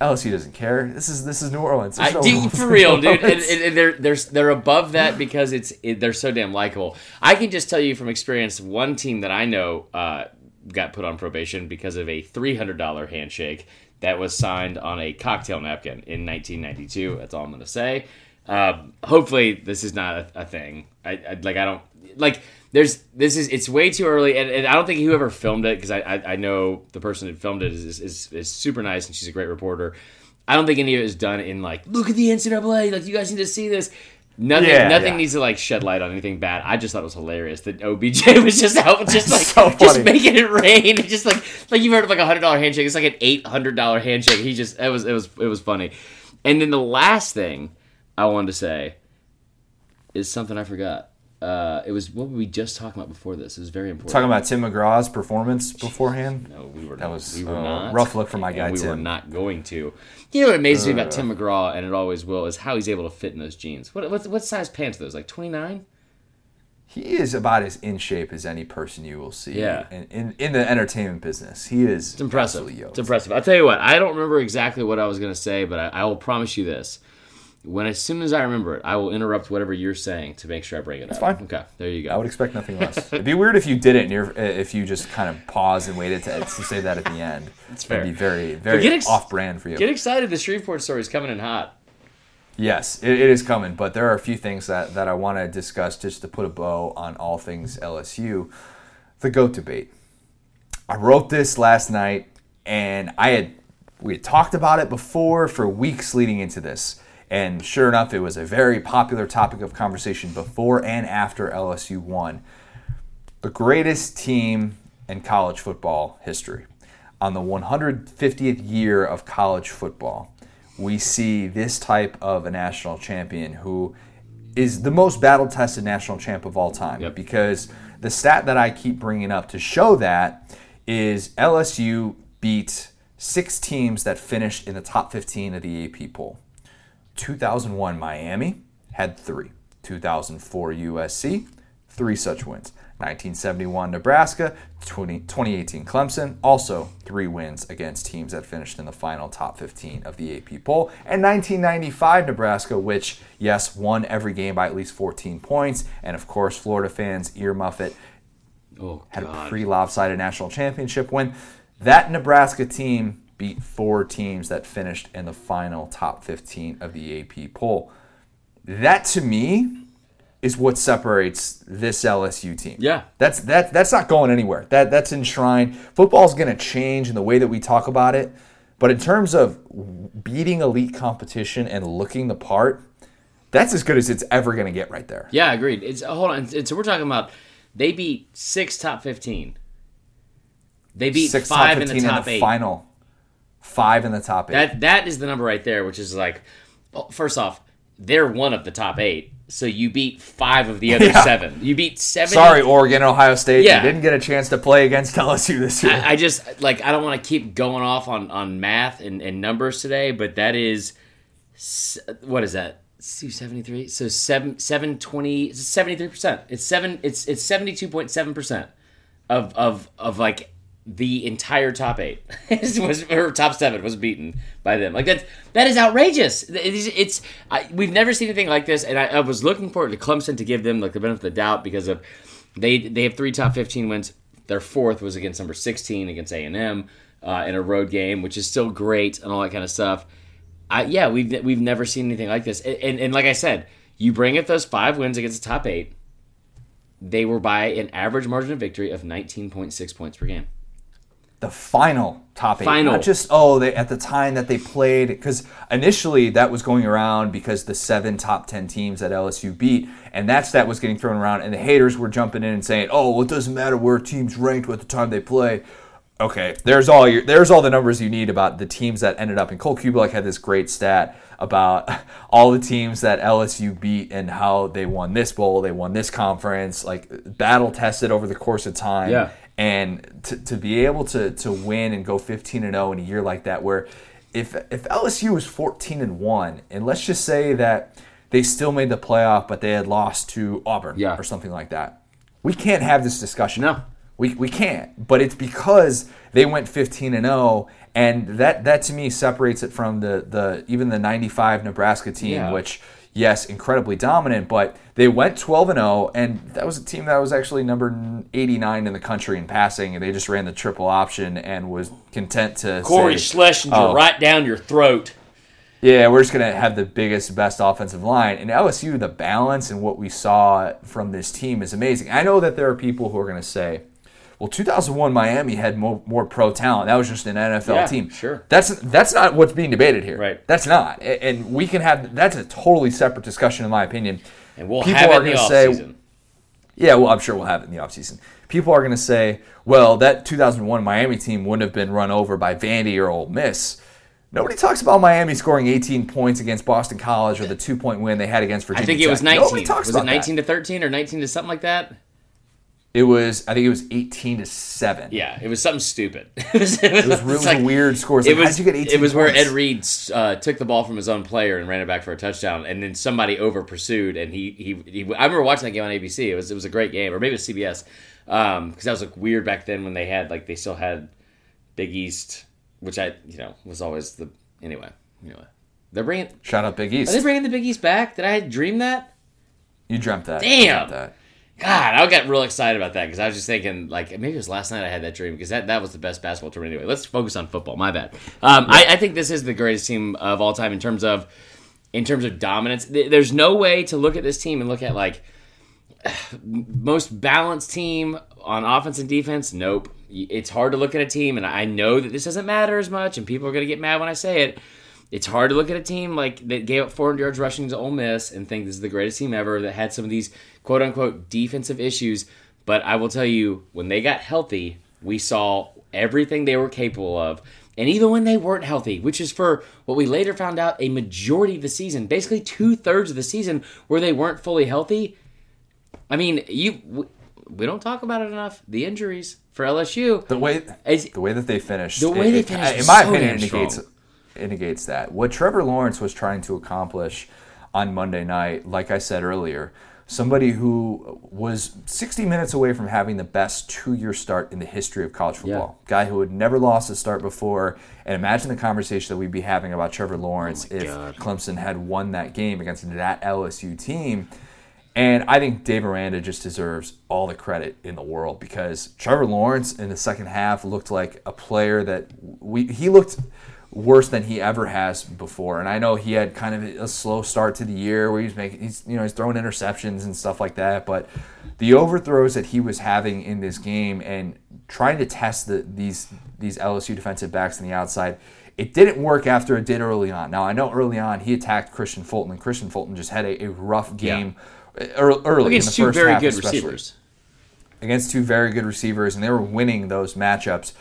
LSU doesn't care. This is this is New Orleans. I, dude, for real, dude. <laughs> And, and, they're they're they're above that because it's it, they're so damn likable. I can just tell you from experience, one team that I know uh, got put on probation because of a three hundred dollar handshake that was signed on a cocktail napkin in 1992. That's all I'm going to say. Uh, hopefully, this is not a, a thing. I, I, like. I don't like. There's this is it's way too early, and, and I don't think whoever filmed it because I, I, I know the person who filmed it is, is is super nice and she's a great reporter. I don't think any of it is done in like look at the NCAA. Like you guys need to see this. Nothing, yeah, nothing yeah. needs to like shed light on anything bad. I just thought it was hilarious that OBJ <laughs> was just out, just like so just making it rain, It just like like you've heard of like a hundred dollar handshake. It's like an eight hundred dollar handshake. He just it was it was it was funny. And then the last thing I wanted to say is something I forgot. Uh, it was what were we just talking about before this? It was very important. Talking about Tim McGraw's performance beforehand. No, we were. That was we were uh, not. rough look for my guy. we Tim. were not going to. You know what amazes uh, me about Tim McGraw, and it always will, is how he's able to fit in those jeans. What what, what size pants are those? Like twenty nine. He is about as in shape as any person you will see. Yeah. In, in, in the entertainment business, he is. It's impressive. It's impressive. I'll tell you what. I don't remember exactly what I was going to say, but I, I will promise you this when as soon as I remember it, I will interrupt whatever you're saying to make sure I bring it That's up. fine. Okay, there you go. I would expect nothing less. It'd be weird if you didn't. You're, uh, if you just kind of paused and waited to, to say that at the end. It's fair. It'd be very, very ex- off-brand for you. Get excited! The Shreveport story is coming in hot. Yes, it, it is coming, but there are a few things that, that I want to discuss just to put a bow on all things LSU. The GOAT debate. I wrote this last night, and I had we had talked about it before for weeks leading into this. And sure enough, it was a very popular topic of conversation before and after LSU won. The greatest team in college football history. On the 150th year of college football, we see this type of a national champion who is the most battle tested national champ of all time. Yep. Because the stat that I keep bringing up to show that is LSU beat six teams that finished in the top 15 of the AP poll. 2001 Miami had three. 2004 USC, three such wins. 1971 Nebraska, 20, 2018 Clemson, also three wins against teams that finished in the final top 15 of the AP poll. And 1995 Nebraska, which, yes, won every game by at least 14 points. And of course, Florida fans earmuff it, Oh had a pretty lopsided national championship win. That Nebraska team beat four teams that finished in the final top 15 of the AP poll. That to me is what separates this LSU team. Yeah. That's that that's not going anywhere. That that's enshrined. Football's going to change in the way that we talk about it, but in terms of beating elite competition and looking the part, that's as good as it's ever going to get right there. Yeah, agreed. It's hold on. It's, so we're talking about they beat six top fifteen. They beat Six five top in 15 the top the eight. final. Five in the top eight. That that is the number right there, which is like, well, first off, they're one of the top eight, so you beat five of the other Yeah. seven. You beat seven. Sorry, Oregon Ohio State. Yeah. You didn't get a chance to play against <laughs> LSU this year. I, I just like I don't want to keep going off on on math and, and numbers today, but that is what is that? Two seventy three. So seven seven twenty. Seventy three percent. It's seven. It's it's seventy two point seven percent of of of like the entire top eight <laughs> was or top seven was beaten by them. Like that that is outrageous. It's, it's I, we've never seen anything like this, and I, I was looking forward to Clemson to give them like the benefit of the doubt because of they they have three top fifteen wins. Their fourth was against number sixteen against A and M uh, in a road game, which is still great and all that kind of stuff. I, yeah, we've we've never seen anything like this. And, and, and like I said, you bring up those five wins against the top eight. They were by an average margin of victory of 19.6 points per game. The final top eight. Final. Not just oh, they at the time that they played because initially that was going around because the seven top ten teams that LSU beat, and that stat was getting thrown around, and the haters were jumping in and saying, oh, well, it doesn't matter where team's ranked at the time they play. Okay, there's all your there's all the numbers you need about the teams that ended up. And Cole Cubelic had this great stat about <laughs> all the teams that LSU beat and how they won this bowl, they won this conference, like battle tested over the course of time Yeah. And to, to be able to to win and go 15 and 0 in a year like that where if if LSU was 14 and 1 and let's just say that they still made the playoff but they had lost to Auburn Yeah. or something like that we can't have this discussion No. we, we can't but it's because they went 15 and 0 and that that to me separates it from the the even the 95 Nebraska team Yeah. which yes, incredibly dominant, but they went 12 and 0, and that was a team that was actually number 89 in the country in passing, and they just ran the triple option and was content to Corey say, Schlesinger oh. right down your throat. yeah, we're just going to have the biggest, best offensive line. And LSU, the balance and what we saw from this team is amazing. I know that there are people who are going to say, well, 2001 Miami had more, more pro talent. That was just an NFL Yeah, team. sure. That's that's not what's being debated here. Right. That's not. And we can have that's a totally separate discussion, in my opinion. And we'll People have it are in the say- Yeah, well, I'm sure we'll have it in the offseason. People are going to say, well, that 2001 Miami team wouldn't have been run over by Vandy or Ole Miss. Nobody talks about Miami scoring 18 points against Boston College or the two point win they had against Virginia I think it Tech. was 19. Nobody talks Was about it 19 that. to 13 or 19 to something like that? It was, I think it was 18 to 7. Yeah, it was something stupid. <laughs> it was, it It was really weird scores. Like, It was, how'd you get 18 it was where? Ed Reed uh, took the ball from his own player and ran it back for a touchdown, and then somebody over pursued, and he, he he. I remember watching that game on ABC. It was it was a great game, or maybe it was CBS, because that was like weird back then when they had like they still had Big East, which I you know was always the anyway anyway. They're bringing. Shout out Big East. Are they bringing the Big East back? Did I dream that? You dreamt that. Damn. Dreamt that. God, I got real excited about that because I was just thinking, like, maybe it was last night I had that dream because that, that was the best basketball tournament anyway. Let's focus on football. My bad. Um, yeah. I, I think this is the greatest team of all time in terms of in terms of dominance. There's no way to look at this team and look at like <sighs> most balanced team on offense and defense. Nope. It's hard to look at a team, and I know that this doesn't matter as much, and people are going to get mad when I say it it's hard to look at a team like that gave up 400 yards rushing to Ole Miss and think this is the greatest team ever that had some of these quote unquote defensive issues. But I will tell you, when they got healthy, we saw everything they were capable of. And even when they weren't healthy, which is for what we later found out a majority of the season, basically two thirds of the season where they weren't fully healthy. I mean, you we don't talk about it enough. The injuries for LSU. The way the way that they finished. The way they finished. in my so opinion, indicates strong indicates that. What Trevor Lawrence was trying to accomplish on Monday night, like I said earlier, somebody who was 60 minutes away from having the best two year start in the history of college football. Yeah. Guy who had never lost a start before. And imagine the conversation that we'd be having about Trevor Lawrence oh if God. Clemson had won that game against that LSU team. And I think Dave Aranda just deserves all the credit in the world because Trevor Lawrence in the second half looked like a player that we he looked worse than he ever has before. And I know he had kind of a slow start to the year where he's making he's you know he's throwing interceptions and stuff like that, but the overthrows that he was having in this game and trying to test the, these these LSU defensive backs on the outside, it didn't work after it did early on. Now I know early on he attacked Kristian Fulton and Kristian Fulton just had a, a rough game uh, yeah. early against in the first two very half, good receivers. Against two very good receivers, and they were winning those matchups.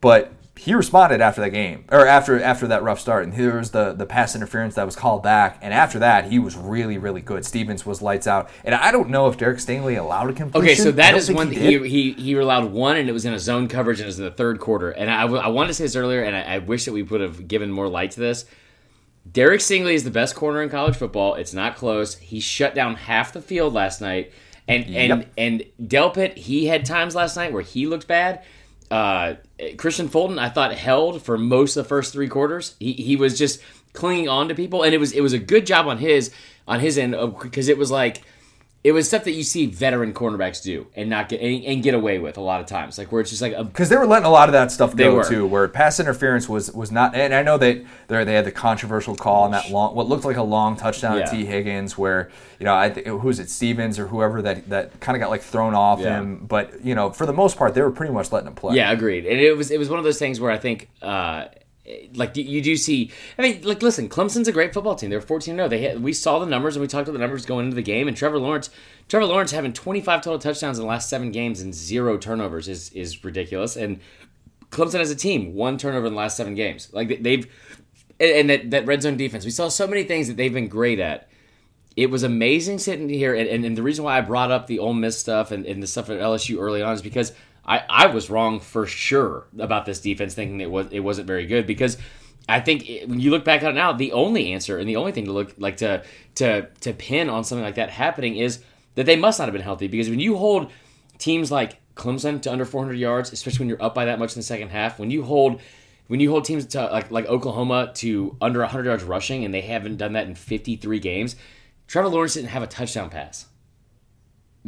But he responded after that game or after after that rough start. And here was the the pass interference that was called back. And after that he was really really good. Stevens was lights out. And i don't know if derek stingley allowed a completion. Okay so that is one he, he, he he allowed one and it was in a zone coverage and it was in the third quarter. And i, I wanted to say this earlier and I, I wish that we would have given more light to this. Derek stingley is the best corner in college football. It's not close. He shut down half the field last night. And and yep. and delpit he had times last night where he looked bad. Uh, Kristian Fulton, I thought held for most of the first three quarters. He he was just clinging on to people, and it was it was a good job on his on his end uh, because it was like it was stuff that you see veteran cornerbacks do and not get and, and, get away with a lot of times, like where it's just like because they were letting a lot of that stuff go too, where pass interference was was not. And I know that they they had the controversial call on that long, what looked like a long touchdown yeah. to Tee Higgins, where you know I who's it Stevens or whoever that that kind of got like thrown off yeah. him, but you know for the most part they were pretty much letting him play. Yeah, agreed. And it was it was one of those things where I think. Uh, like you do see. I mean, like listen, Clemson's a great football team. They're fourteen zero. Oh. They had, we saw the numbers and we talked about the numbers going into the game. And Trevor Lawrence, Trevor Lawrence having twenty five total touchdowns in the last seven games and zero turnovers is is ridiculous. And Clemson as a team, one turnover in the last seven games. Like they've and that, that red zone defense. We saw so many things that they've been great at. It was amazing sitting here, and, and, and the reason why I brought up the Ole Miss stuff and, and the stuff at LSU early on is because I, I was wrong for sure about this defense, thinking it was it wasn't very good because I think it, when you look back on it now, the only answer and the only thing to look like to to to pin on something like that happening is that they must not have been healthy because when you hold teams like Clemson to under 400 yards, especially when you're up by that much in the second half, when you hold when you hold teams to like like Oklahoma to under 100 yards rushing and they haven't done that in 53 games, Trevor Lawrence didn't have a touchdown pass.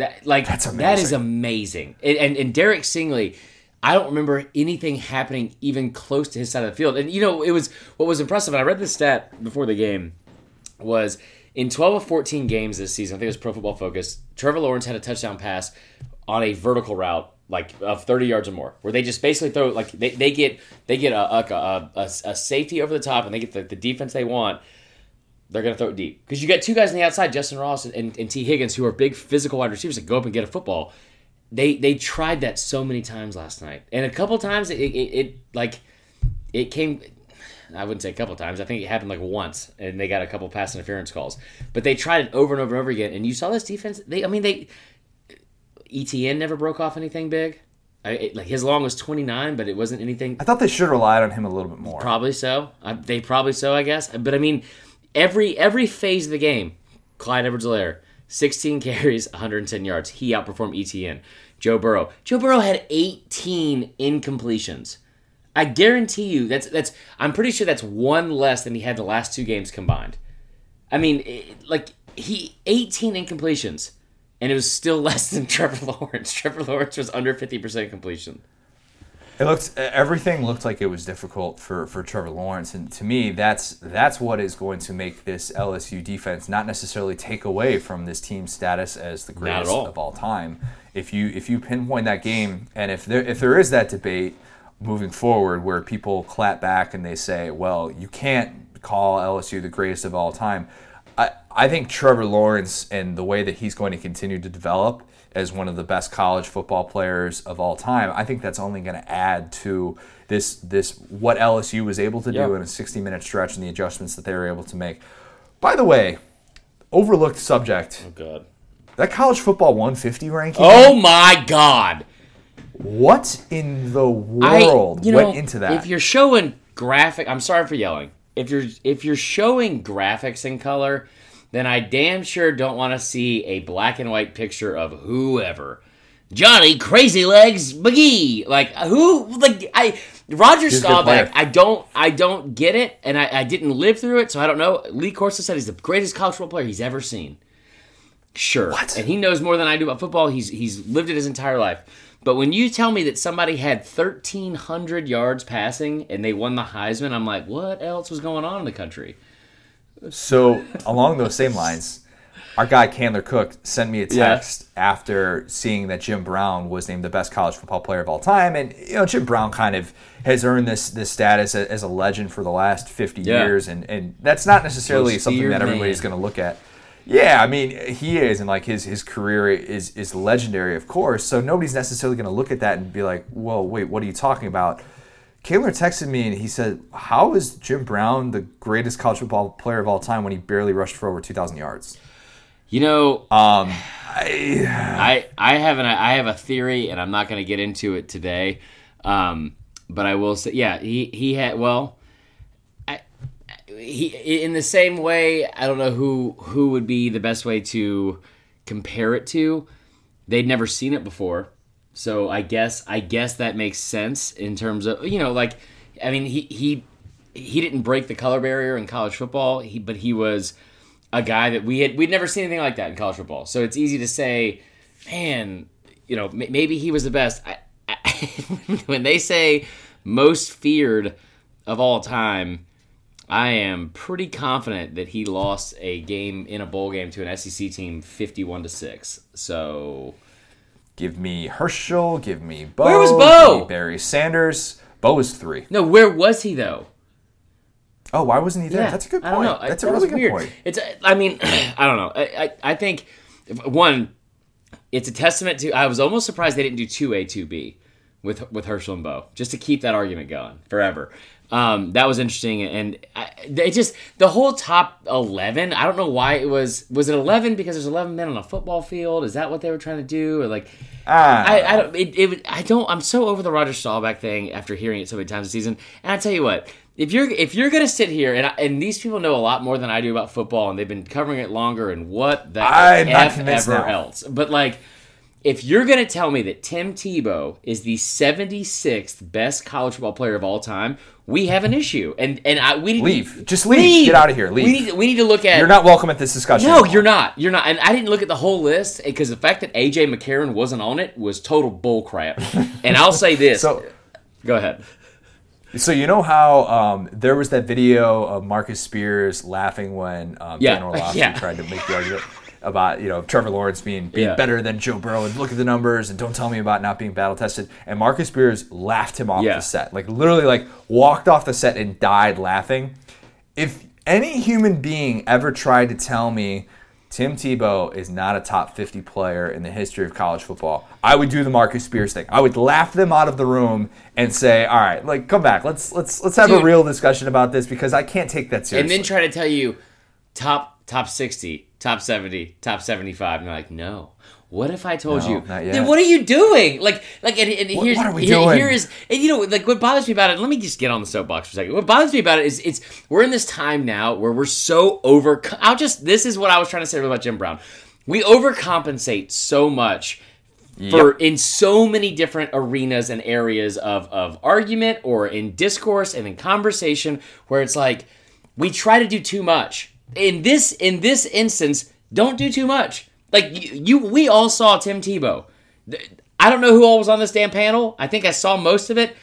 That like That's amazing. that is amazing. And, and, and Derek Stingley, I don't remember anything happening even close to his side of the field. And you know, it was what was impressive. And I read this stat before the game was in 12 of 14 games this season. I think it was Pro Football Focus. Trevor Lawrence had a touchdown pass on a vertical route like of 30 yards or more where they just basically throw like they, they get they get a, a, a, a safety over the top and they get the, the defense they want they're going to throw it deep. Because you got two guys on the outside, Justin Ross and, and Tee Higgins, who are big physical wide receivers that go up and get a football. They they tried that so many times last night, and a couple times it, it, it like it came. I wouldn't say a couple times. I think it happened like once, and they got a couple pass interference calls. But they tried it over and over and over again, and you saw this defense. They, I mean, they Etienne never broke off anything big. I, it, like his long was 29, but it wasn't anything. I thought they should have relied on him a little bit more. Probably so. I, they probably so, I guess. But I mean, every every phase of the game, Clyde Edwards-Helaire, 16 <laughs> carries, 110 yards. He outperformed Etienne. Joe Burrow. Joe Burrow had 18 incompletions. I guarantee you that's that's I'm pretty sure that's one less than he had the last two games combined. I mean, like he 18 incompletions, and it was still <laughs> less than Trevor Lawrence. Trevor Lawrence was under 50% completion. It looked everything looked like it was difficult for, for Trevor Lawrence, and to me, that's that's what is going to make this LSU defense not necessarily take away from this team's status as the greatest all. of all time. If you if you pinpoint that game, and if there if there is that debate moving forward where people clap back and they say, "Well, you can't call LSU the greatest of all time," I I think Trevor Lawrence and the way that he's going to continue to develop as one of the best college football players of all time, I think that's only going to add to this this what LSU was able to do in a 60 minute stretch and the adjustments that they were able to make. By the way, overlooked subject. Oh God. That college football 150 ranking. Oh my God. What in the world I, you know, went into that? If you're showing graphic, I'm sorry for yelling. If you're if you're showing graphics in color, then I damn sure don't want to see a black and white picture of whoever. Johnny Crazy Legs McGee. Like uh, who like I Roger Staubach, I don't I don't get it, and I, I didn't live through it, so I don't know. Lee Corso said he's the greatest college football player he's ever seen. Sure. What? And he knows more than I do about football. He's he's lived it his entire life. But when you tell me that somebody had thirteen hundred yards passing and they won the Heisman, I'm like, what else was going on in the country? So along those same lines, our guy Candler Cook sent me a text yeah. after seeing that Jim Brown was named the best college football player of all time, and you know Jim Brown kind of has earned this this status as a legend for the last fifty yeah. years, and and that's not necessarily Most something that everybody's going to look at. Yeah, I mean he is, and like his his career is is legendary, of course. So nobody's necessarily going to look at that and be like, "Whoa, wait, what are you talking about?" Kaler texted me and he said, "How is Jim Brown the greatest college football player of all time when he barely rushed for over 2,000 yards?" You know, um, I, <sighs> I, I have an I have a theory, and I'm not going to get into it today. Um, but I will say, yeah, he he had well, I, he in the same way. I don't know who who would be the best way to compare it to. They'd never seen it before so I guess I guess that makes sense in terms of you know like I mean he he he didn't break the color barrier in college football, he, but he was a guy that we had we'd never seen anything like that in college football. So it's easy to say, man, you know, maybe he was the best. I, I, <laughs> when they say most feared of all time, I am pretty confident that he lost a game in a bowl game to an SEC team, fifty-one to six. So Give me Herschel. Give me Bo. Where was Bo? Barry Sanders. Bo was three. No, where was he though? Oh, why wasn't he there? Yeah, That's a good point. That's I, a really good weird. point. It's. I mean, <clears throat> I don't know. I, I, I think one, it's a testament to. I was almost surprised they didn't do two A two B with with Herschel and Bo just to keep that argument going forever. Um, that was interesting, and I, it just the whole top eleven. I don't know why it was. Was it eleven because there's eleven men on a football field? Is that what they were trying to do, or like? Ah. I, I don't. It, it, I don't. I'm so over the Roger Staubach thing after hearing it so many times this season. And I tell you what, if you're if you're gonna sit here and and these people know a lot more than I do about football, and they've been covering it longer, and what the I'm f ever now. else. But like if you're going to tell me that Tim Tebow is the 76th best college football player of all time, we have an issue. And and I, we need leave. To, Just leave. leave. Get out of here. Leave. We need, we need to look at. You're not welcome at this discussion. No, anymore. you're not. You're not. And I didn't look at the whole list because the fact that AJ McCarron wasn't on it was total bullcrap. <laughs> and I'll say this. so, go ahead. So you know how um, there was that video of Marcus Spears laughing when um, yeah. Dan Orlovsky <laughs> yeah. tried to make the argument about you know Trevor Lawrence being being yeah. better than Joe Burrow and look at the numbers and don't tell me about not being battle tested. And Marcus Spears laughed him off yeah. the set, like literally like walked off the set and died laughing. If any human being ever tried to tell me Tim Tebow is not a top 50 player in the history of college football. I would do the Marcus Spears thing. I would laugh them out of the room and say, "All right, like come back. Let's let's let's have Dude. a real discussion about this because I can't take that seriously." And then try to tell you top top 60 top 70, top 75. And you're like, no. What if I told no, you? Then what are you doing? Like, like, and, and what, here's what are we here, doing? here is, and you know, like, what bothers me about it. Let me just get on the soapbox for a second. What bothers me about it is, it's we're in this time now where we're so over. I'll just. This is what I was trying to say about Jim Brown. We overcompensate so much for in so many different arenas and areas of, of argument or in discourse and in conversation where it's like we try to do too much in this in this instance don't do too much like you, you we all saw tim tebow i don't know who all was on this damn panel i think i saw most of it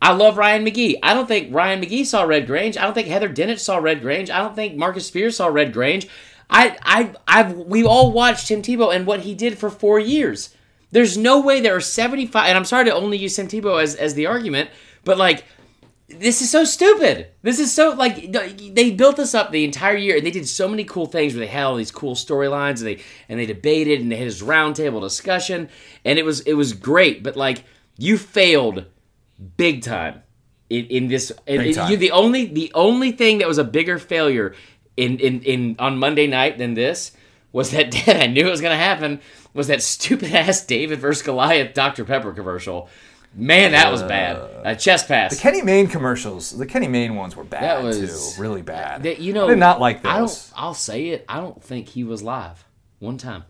I love Ryan McGee. I don't think Ryan McGee saw Red Grange. I don't think Heather Dinich saw Red Grange. I don't think Marcus Spears saw Red Grange. I, I, I've, we all watched Tim Tebow and what he did for four years. There's no way there are 75, and I'm sorry to only use Tim Tebow as, as the argument, but like, this is so stupid. This is so like they built this up the entire year, and they did so many cool things where they had all these cool storylines, and they and they debated, and they had this roundtable discussion, and it was it was great. But like, you failed big time in, in this. In, you the only the only thing that was a bigger failure in in, in on Monday night than this was that <laughs> I knew it was going to happen was that stupid ass David versus Goliath Dr. Pepper commercial. Man, that was bad. A chest pass. The Kenny Mayne commercials, the Kenny Mayne ones were bad that was, too, really bad. That, you know, I did not like those. I don't, I'll say it. I don't think he was live one time.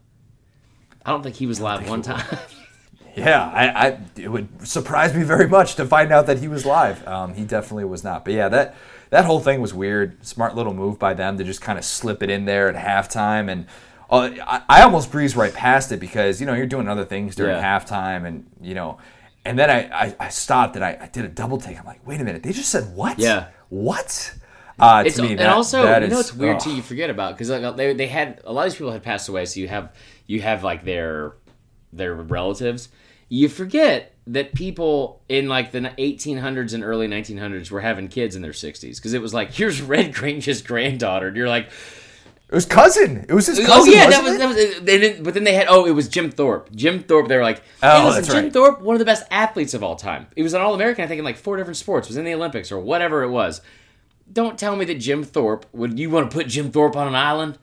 I don't think he was live one time. <laughs> yeah, I, I, it would surprise me very much to find out that he was live. Um, he definitely was not. But yeah, that that whole thing was weird. Smart little move by them to just kind of slip it in there at halftime and uh, I, I, almost breezed right past it because you know you're doing other things during yeah. halftime, and you know, and then I, I, I stopped and I, I, did a double take. I'm like, wait a minute, they just said what? Yeah, what? Uh, it's, me, and that, also, that you is, know, it's weird oh. too. You forget about because like, they they had a lot of these people had passed away, so you have you have like their their relatives. You forget that people in like the 1800s and early 1900s were having kids in their 60s because it was like here's Red Grange's granddaughter, and you're like it was cousin. It was his oh, cousin. Oh yeah, that was, that was. They didn't, but then they had. Oh, it was Jim Thorpe. Jim Thorpe. They were like, oh, listen, that's Jim right. Thorpe, one of the best athletes of all time. He was an All American, I think, in like four different sports. Was in the Olympics or whatever it was. Don't tell me that Jim Thorpe would. You want to put Jim Thorpe on an island?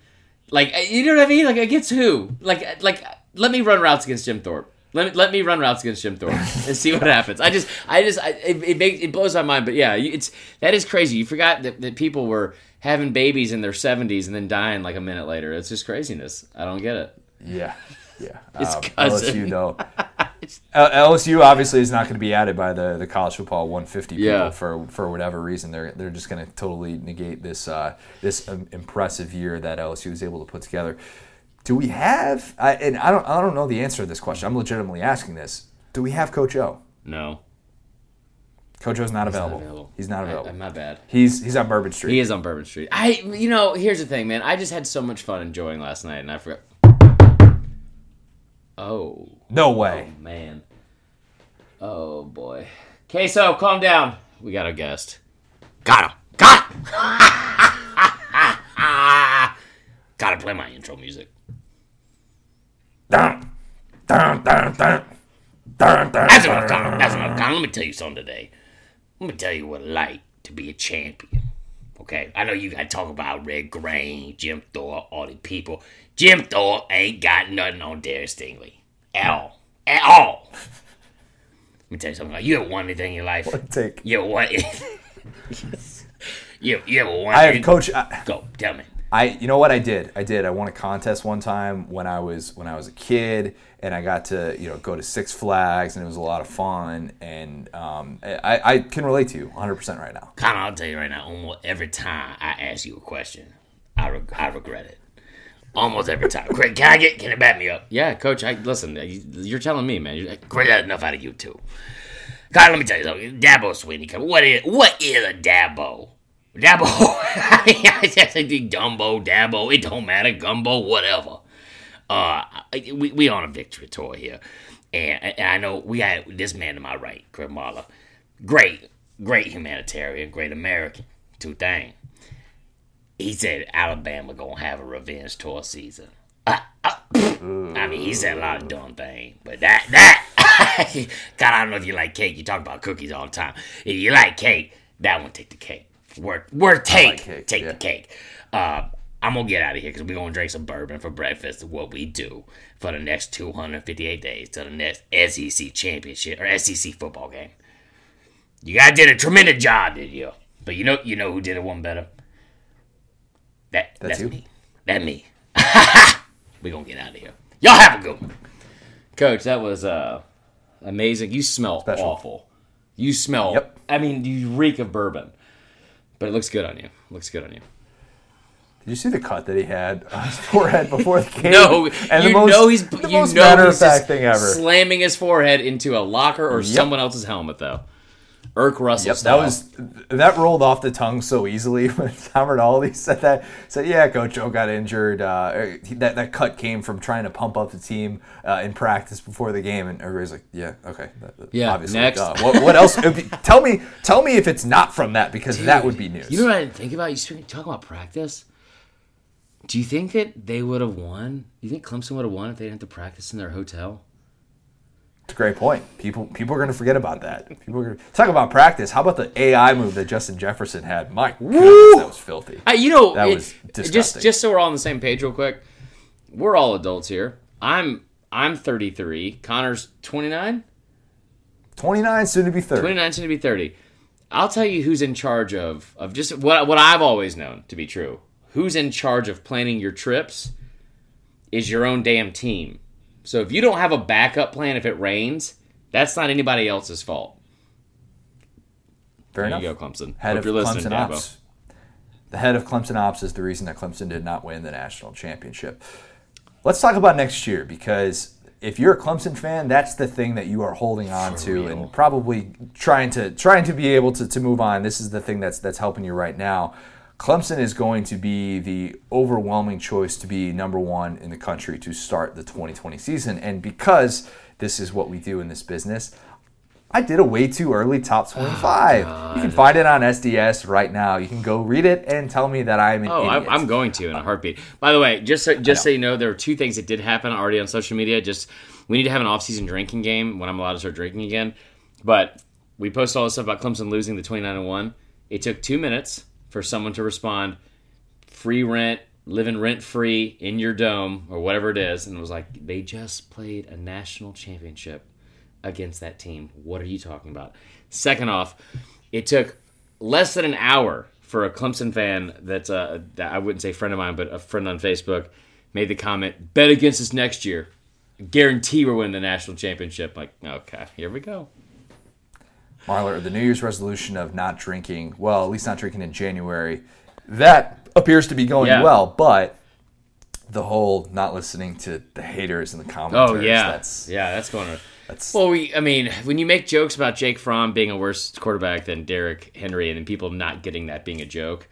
Like uh, you know what I mean? Like against who? Like uh, like let me run routes against Jim Thorpe. Let me, let me run routes against Jim Thorpe <laughs> and see what happens. I just I just I, it, it makes it blows my mind. But yeah, it's that is crazy. You forgot that, that people were having babies in their 70s and then dying like a minute later. It's just craziness. I don't get it. Yeah. Yeah. <laughs> It's um, LSU, though. <laughs> LSU obviously is not going to be added by the, the college football 150 people yeah. for for whatever reason. They're they're just going to totally negate this uh, this um, impressive year that LSU was able to put together. Do we have? I, and I don't I don't know the answer to this question. I'm legitimately asking this. Do we have Coach O? No. Coach O's not available. not available. He's not available. I, not bad. He's he's on Bourbon Street. He is on Bourbon Street. I you know here's the thing, man. I just had so much fun enjoying last night, and I forgot. Oh. No way. Oh, man. Oh boy. Queso, calm down. We got a guest. Got him. Got him. <laughs> Gotta play my intro music. Dun, dun, dun, dun. Dun, dun, That's what I'm calling. That's what I'm calling. Let me tell you something today. Let me tell you what it's like to be a champion. Okay, I know you got to talk about Red Grange, Jim Thorpe, all the people. Jim Thorpe ain't got nothing on Derek Stingley at all, at all. Let me tell you something. You ever won anything in your life? What take? You ever won? <laughs> you, you ever won? I have coach. I, go tell me. I you know what I did? I did. I won a contest one time when I was when I was a kid, and I got to you know go to Six Flags, and it was a lot of fun. And um, I, I can relate to you 100 percent right now. Of, I'll tell you right now. Almost every time I ask you a question, I re- I regret it. Almost every time. Craig, can I get? Can it back me up? Yeah, Coach. I listen. You're telling me, man. Craig, enough out of you too. God, let me tell you something. Dabo Swinney, what is what is a Dabo? Dabo. <laughs> I think Gumbo, Dabo, it don't matter. Gumbo, whatever. Uh, we, we on a victory tour here. And, and I know we had this man to my right, Craig Great, great humanitarian, great American. Two things. He said Alabama gonna have a revenge tour season. Uh, uh, I mean, he said a lot of dumb things, but that that <laughs> God, I don't know if you like cake. You talk about cookies all the time. If you like cake, that one take the cake. Word, word, take, like cake, take yeah. the cake. Uh, I'm gonna get out of here because we're gonna drink some bourbon for breakfast. What we do for the next 258 days to the next SEC championship or SEC football game. You guys did a tremendous job, did you? But you know, you know who did it one better. That that's, that's me. That me. <laughs> we gonna get out of here. Y'all have a good one. Coach, that was uh, amazing. You smell Special. awful. You smell. Yep. I mean, you reek of bourbon, but it looks good on you. Looks good on you. Did you see the cut that he had on his <laughs> forehead before the <laughs> game? no, and you the most, know he's the most matter of fact thing ever. Slamming his forehead into a locker or yep. someone else's helmet, though. Erk Russell yep, style. That was that rolled off the tongue so easily <laughs> when Tom Rinaldi said that. Said, "Yeah, Coach Joe got injured. Uh, that that cut came from trying to pump up the team uh, in practice before the game." And everybody's like, "Yeah, okay, that, that, yeah, obviously, next. Uh, what, what, else? tell me, tell me if it's not from that because Dude, that would be news." You know what I didn't think about? You talking about practice. Do you think that they would have won? Do you think Clemson would have won if they didn't have to practice in their hotel? It's a great point. People people are going to forget about that. People are going to talk about practice. How about the AI move that Justin Jefferson had? My goodness, that was filthy. I, you know, that it, was disgusting. Just just so we're all on the same page, real quick. We're all adults here. I'm I'm 33. Connor's 29. 29, soon to be 30. 29, soon to be 30. I'll tell you who's in charge of of just what what I've always known to be true. Who's in charge of planning your trips is your own damn team. So if you don't have a backup plan if it rains, that's not anybody else's fault. Fair there enough. you go, Clemson. Head Hope of Clemson Ops. The head of Clemson Ops is the reason that Clemson did not win the national championship. Let's talk about next year because if you're a Clemson fan, that's the thing that you are holding on For to real. and probably trying to trying to be able to, to move on. This is the thing that's that's helping you right now. Clemson is going to be the overwhelming choice to be number one in the country to start the 2020 season. And because this is what we do in this business, I did a way too early top 25. Oh, you can find it on SDS right now. You can go read it and tell me that I'm an oh, idiot. I'm going to in a heartbeat. By the way, just so, just so you know, there are two things that did happen already on social media. Just we need to have an off-season drinking game when I'm allowed to start drinking again. But we post all this stuff about Clemson losing the 29 and one. It took two minutes for someone to respond, free rent, living rent free in your dome or whatever it is, and it was like they just played a national championship against that team. What are you talking about? Second off, it took less than an hour for a Clemson fan that's uh, that I wouldn't say friend of mine, but a friend on Facebook made the comment, bet against us next year. Guarantee we're winning the national championship. Like, okay, here we go. Marler, the New Year's resolution of not drinking, well, at least not drinking in January, that appears to be going yeah. well, but the whole not listening to the haters and the comments. Oh yeah, that's yeah, that's going to. That's, well, we, I mean, when you make jokes about Jake Fromm being a worse quarterback than Derrick Henry, and people not getting that being a joke,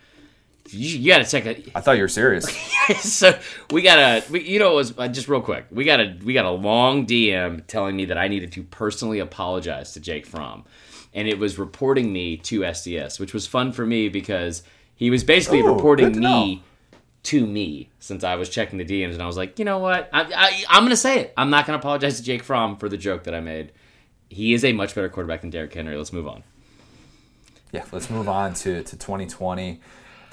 you, you got to check it. I thought you were serious. <laughs> so we got a, we, you know, it was uh, just real quick. We got a, we got a long DM telling me that I needed to personally apologize to Jake Fromm and it was reporting me to SDS, which was fun for me because he was basically Ooh, reporting to me know. to me since I was checking the DMs, and I was like, you know what, I, I, I'm going to say it. I'm not going to apologize to Jake Fromm for the joke that I made. He is a much better quarterback than Derrick Henry. Let's move on. Yeah, let's move on to, to 2020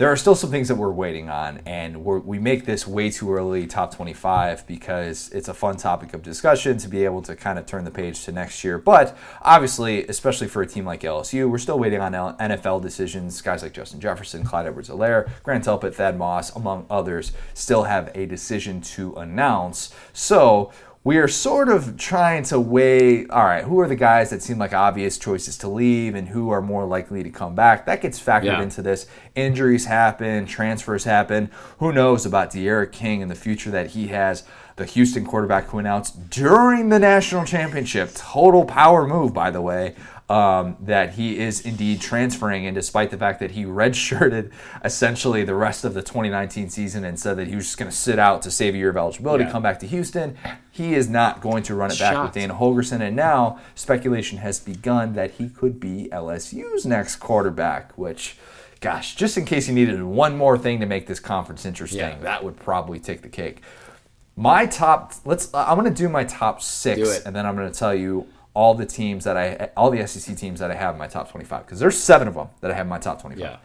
there are still some things that we're waiting on, and we make this way too early top 25 because it's a fun topic of discussion to be able to kind of turn the page to next year. But obviously, especially for a team like LSU, we're still waiting on NFL decisions. Guys like Justin Jefferson, Clyde Edwards-Helaire, Grant Delpit, Thad Moss, among others, still have a decision to announce. So we are sort of trying to weigh all right, who are the guys that seem like obvious choices to leave and who are more likely to come back? That gets factored yeah. into this. Injuries happen, transfers happen. Who knows about D'Eriq King and the future that he has? The Houston quarterback who announced during the national championship, total power move, by the way, um, that he is indeed transferring. And despite the fact that he <laughs> redshirted essentially the rest of the 2019 season and said that he was just going to sit out to save a year of eligibility, yeah. come back to Houston, he is not going to run it back with Dana Holgorsen. And now speculation has begun that he could be LSU's next quarterback, which. Gosh, just in case you needed one more thing to make this conference interesting, yeah. that would probably take the cake. My top, let's. I'm going to do my top six, and then I'm going to tell you all the teams that I, all the SEC teams that I have in my top 25, because there's seven of them that I have in my top 25. Yeah.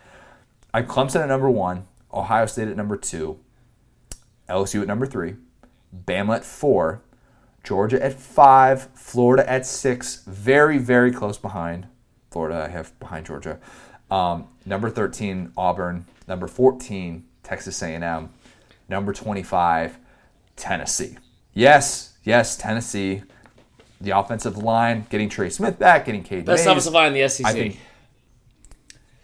I have Clemson at number one, Ohio State at number two, LSU at number three, Bama at four, Georgia at five, Florida at six, very, very close behind. Florida, I have behind Georgia. Um, number 13, Auburn. Number 14, Texas A&M. Number 25, Tennessee. Yes, yes, Tennessee the offensive line, getting Trey Smith back, getting Cade Best Mays, offensive line in the SEC. I think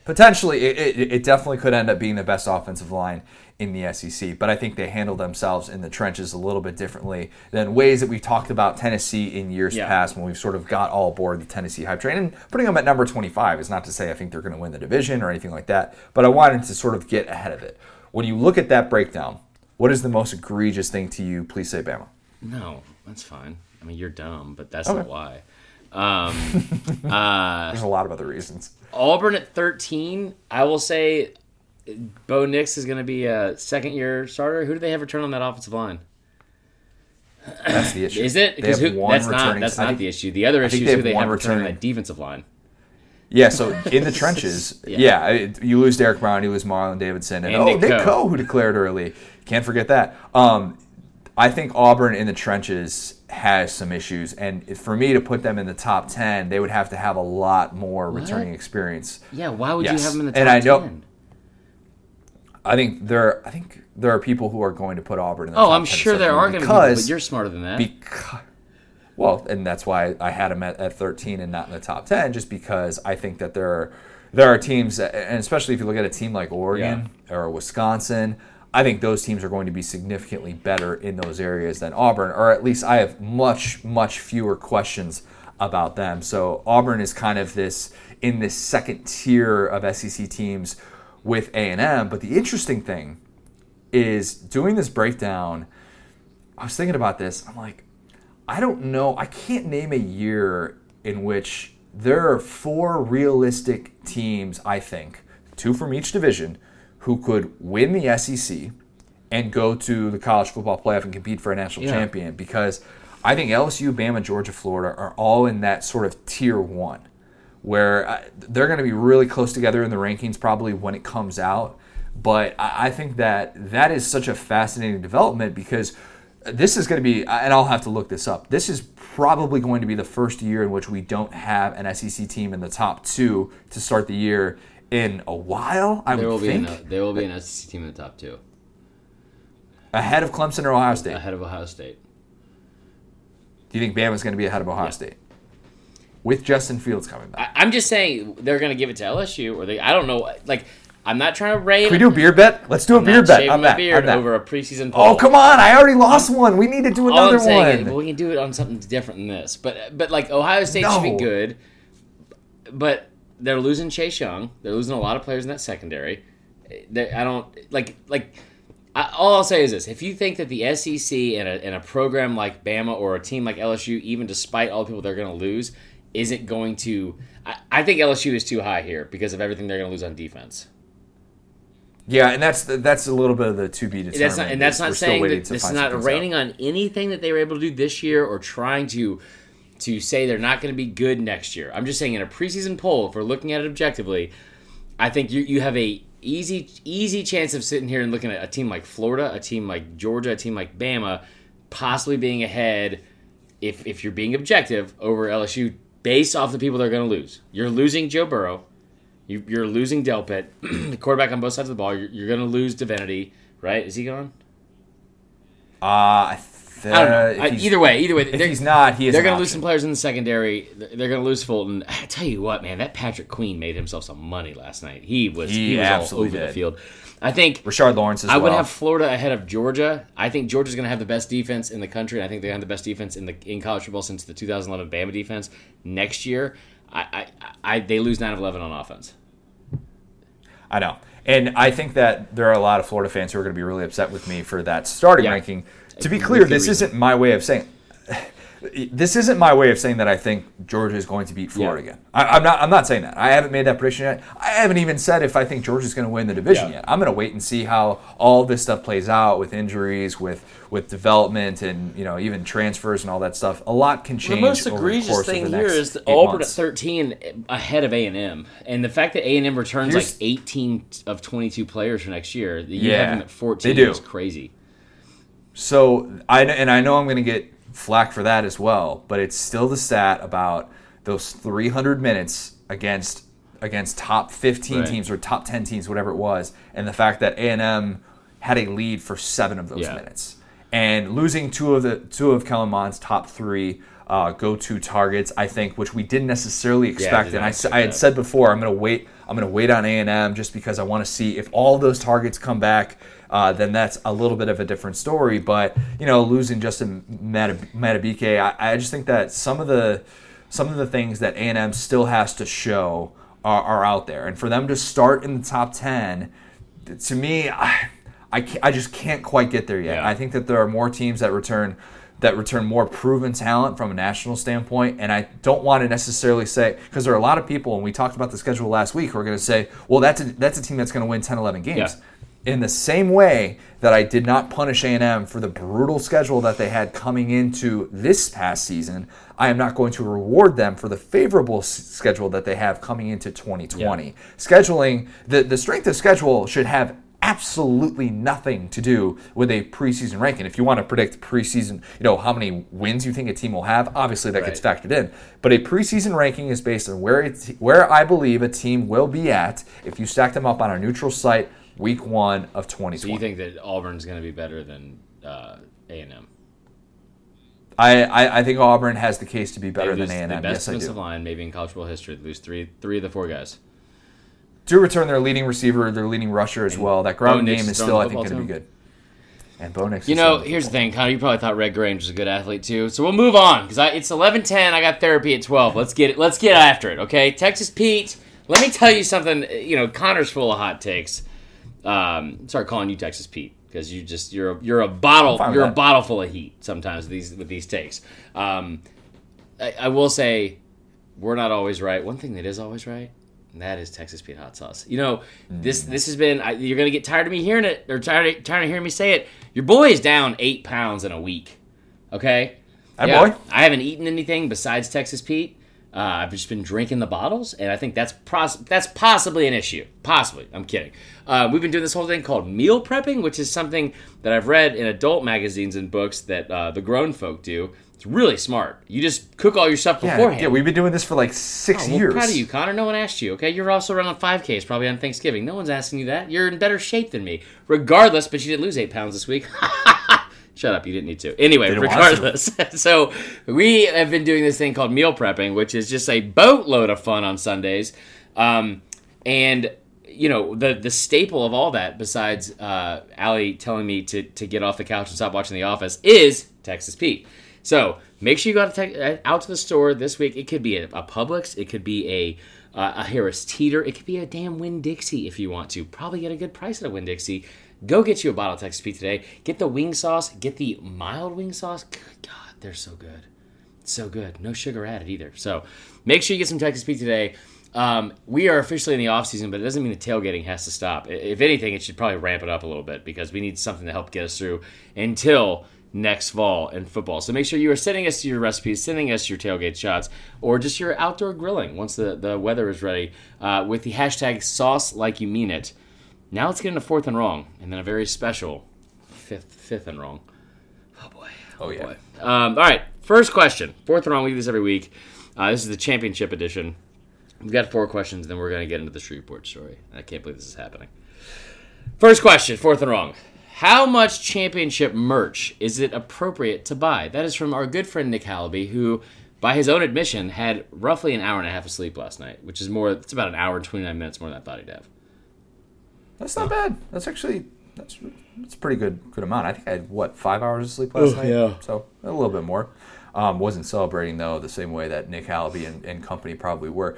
potentially it, it, it definitely could end up being the best offensive line in the SEC, but I think they handle themselves in the trenches a little bit differently than ways that we've talked about Tennessee in years Yeah. past when we've sort of got all aboard the Tennessee hype train. And putting them at number 25 is not to say I think they're going to win the division or anything like that, but I wanted to sort of get ahead of it. When you look at that breakdown, what is the most egregious thing to you? Please say Bama. no, that's fine. I mean, you're dumb, but that's Okay. not why. Um, <laughs> uh, There's a lot of other reasons. Auburn at 13, I will say Bo Nix is going to be a second year starter. Who do they have return on that offensive line? That's the issue. Is it? They Because have who, one that's not returning- that's not think- the issue. The other issue is who they have return on returning- that defensive line. Yeah, so in the trenches, <laughs> Yeah. yeah, it- you lose Derrick Brown, you lose Marlon Davidson, and, And oh, Nick Nick Coe. Coe, who declared early. Can't forget that. Um, I think Auburn in the trenches has some issues, and for me to put them in the top ten, they would have to have a lot more returning experience. Yeah, why would Yes. you have them in the top And I know- 10? I think there, I think there are people who are going to put Auburn in the Oh, top I'm 10 sure there are going to be, but you're smarter than that. because well, and that's why I had them at, at 13 and not in the top 10, just because I think that there are there are teams, and especially if you look at a team like Oregon or Wisconsin, I think those teams are going to be significantly better in those areas than Auburn, or at least I have much much fewer questions about them. So Auburn is kind of this in this second tier of SEC teams with A&M, but the interesting thing is doing this breakdown. I was thinking about this. I'm like, I don't know. I can't name a year in which there are four realistic teams, I think, two from each division, who could win the SEC and go to the college football playoff and compete for a national Yeah. champion because I think LSU, Bama, Georgia, Florida are all in that sort of tier one where uh, they're going to be really close together in the rankings probably when it comes out. But I I think that that is such a fascinating development because this is going to be, and I'll have to look this up. This is probably going to be the first year in which we don't have an SEC team in the top two to start the year in a while. I there will would be think an, there will be an SEC team in the top two, ahead of Clemson or Ohio State. ahead of Ohio State. Do you think Bama's going to be ahead of Ohio State with Justin Fields coming back? I, I'm just saying they're going to give it to LSU, or they. I don't know. Like I'm not trying to rain. Can we do a beer bet? Let's do a I'm beer bet my that. beard on that. over a preseason oh, poll. Oh come on! I already lost one. We need to do another I'm saying is, one. well, we can do it on something different than this. But but like Ohio State should be good, but they're losing Chase Young. They're losing a lot of players in that secondary. They, I don't like like. I, all I'll say is this: if you think that the SEC and a, and a program like Bama or a team like LSU, even despite all the people they're going to lose, isn't going to, I, I think LSU is too high here because of everything they're going to lose on defense. yeah, and that's that's a little bit of the to be determined. That's not, and that's not saying that this is not raining out. on anything that they were able to do this year or trying to to say they're not going to be good next year. I'm just saying in a preseason poll, if we're looking at it objectively, I think you you have a easy easy chance of sitting here and looking at a team like Florida, a team like Georgia, a team like Bama, possibly being ahead if if you're being objective over LSU based off the people they're going to lose. You're losing Joe Burrow. You, you're losing Delpit, <clears throat> the quarterback on both sides of the ball. You're, you're going to lose Divinity, right? Is he gone? Uh, I, I don't know. either way, either way, if he's not, he is. they're going to lose some players in the secondary. They're, they're going to lose Fulton. <sighs> I tell you what, man, that Patrick Queen made himself some money last night. He was he, He was all absolutely over the field. I think Rashard Lawrence as I well. would have Florida ahead of Georgia. I think Georgia's going to have the best defense in the country. and I think they have the best defense in the in college football since the 2011 Bama defense. Next year, I, I, I they lose nine of 11 on offense. I know, and I think that there are a lot of Florida fans who are going to be really upset with me for that starting Yeah. ranking. To be clear, this reason. isn't my way of saying. <sighs> This isn't my way of saying that I think Georgia is going to beat Florida Yeah. again. I, I'm not. I'm not saying that. I haven't made that prediction yet. I haven't even said if I think Georgia's going to win the division Yeah. yet. I'm going to wait and see how all this stuff plays out with injuries, with with development, and you know even transfers and all that stuff. A lot can change. The most over the egregious thing here is Auburn months. at 13 ahead of A&M. And the fact that A&M returns Here's- like 18 of 22 players for next year, you Yeah, have them at 14 they do. is crazy. So I and I know I'm going to get flack for that as well, but it's still the stat about those 300 minutes against against top 15 Right. teams or top 10 teams, whatever it was, and the fact that A&M had a lead for seven of those Yeah. minutes, and losing two of the two of Kellen Mond's top three uh, go-to targets. I think, which we didn't necessarily expect. Yeah, and I, I had said before, I'm going to wait. I'm going to wait on A and M just because I want to see if all those targets come back. Uh, then that's a little bit of a different story. But you know, losing Justin Madubuike, I, I just think that some of the some of the things that A and M still has to show are, are, out there, and for them to start in the top ten, to me, I I, I just can't quite get there yet. Yeah. I think that there are more teams that return that return more proven talent from a national standpoint. And I don't want to necessarily say, because there are a lot of people, and we talked about the schedule last week, who are going to say, well, that's a, that's a team that's going to win 10, 11 games. Yeah. In the same way that I did not punish A&M for the brutal schedule that they had coming into this past season, I am not going to reward them for the favorable schedule that they have coming into 2020. Yeah. Scheduling, the, the strength of schedule should have absolutely nothing to do with a preseason ranking. If you want to predict preseason, you know, how many wins you think a team will have, obviously that right. gets factored in. But a preseason ranking is based on where it's, where I believe a team will be at if you stack them up on a neutral site week 1 of 2020. So you think that Auburn's going to be better than uh, A&M? I, I, I, think Auburn has the case to be better than A&M. The best yes, defensive line maybe in college football history. They lose three three of the four guys do return their leading receiver, their leading rusher as well. That ground game is still, I think, going to be good. And Bo Nix. You know, here's the thing, Connor. You probably thought Red Grange was a good athlete too. So we'll move on because it's 11:10. I got therapy at 12. Let's get it. Let's get after it. Okay, Texas Pete. Let me tell you something. You know, Connor's full of hot takes. Um, start calling you Texas Pete because you just you're a, you're a bottle you're a bottle full of heat sometimes with these with these takes. Um, I, I will say we're not always right. One thing that is always right and that is Texas Pete hot sauce. You know, mm. this this has been. I, you're gonna get tired of me hearing it, or tired tired of hearing me say it. Your boy is down eight pounds in a week. Okay. Hi, yeah, boy. I haven't eaten anything besides Texas Pete. Uh, I've just been drinking the bottles, and I think that's pros- that's possibly an issue. Possibly, I'm kidding. Uh, we've been doing this whole thing called meal prepping, which is something that I've read in adult magazines and books that uh, the grown folk do. It's really smart. You just cook all your stuff yeah, beforehand. Yeah, we've been doing this for like six oh, well, years. Proud of you, Connor. No one asked you. Okay, you're also running 5Ks probably on Thanksgiving. No one's asking you that. You're in better shape than me, regardless. But you didn't lose eight pounds this week. <laughs> Shut up. You didn't need to. Anyway, regardless. <laughs> so we have been doing this thing called meal prepping, which is just a boatload of fun on Sundays. Um, and you know the the staple of all that, besides uh, Allie telling me to to get off the couch and stop watching The Office, is Texas Pete. So make sure you go to uh, out to the store this week. It could be a, a Publix, it could be a uh, a Harris Teeter, it could be a damn Winn Dixie if you want to. Probably get a good price at a Winn Dixie. Go get you a bottle of Texas Pete today. Get the wing sauce. Get the mild wing sauce. Good God, they're so good. So good. No sugar added either. So make sure you get some Texas Pete today. Um, we are officially in the off season, but it doesn't mean the tailgating has to stop. If anything, it should probably ramp it up a little bit because we need something to help get us through until next fall in football. So make sure you are sending us your recipes, sending us your tailgate shots, or just your outdoor grilling once the, the weather is ready uh, with the hashtag sauce like you mean it. Now let's get into fourth and wrong, and then a very special fifth fifth and wrong. Oh boy. Oh, oh yeah. Boy. Um, all right. First question. Fourth and wrong. We do this every week. Uh, this is the championship edition. We've got four questions, then we're going to get into the Shreveport story. I can't believe this is happening. First question. Fourth and wrong. How much championship merch is it appropriate to buy? That is from our good friend Nick Hallaby, who, by his own admission, had roughly an hour and a half of sleep last night, which is more. It's about an hour and twenty nine minutes more than I thought he'd have. That's not bad. That's actually that's that's a pretty good good amount. I think I had what five hours of sleep last oh, night. Yeah, so a little bit more. Um, wasn't celebrating though the same way that Nick Hallaby and, and company probably were.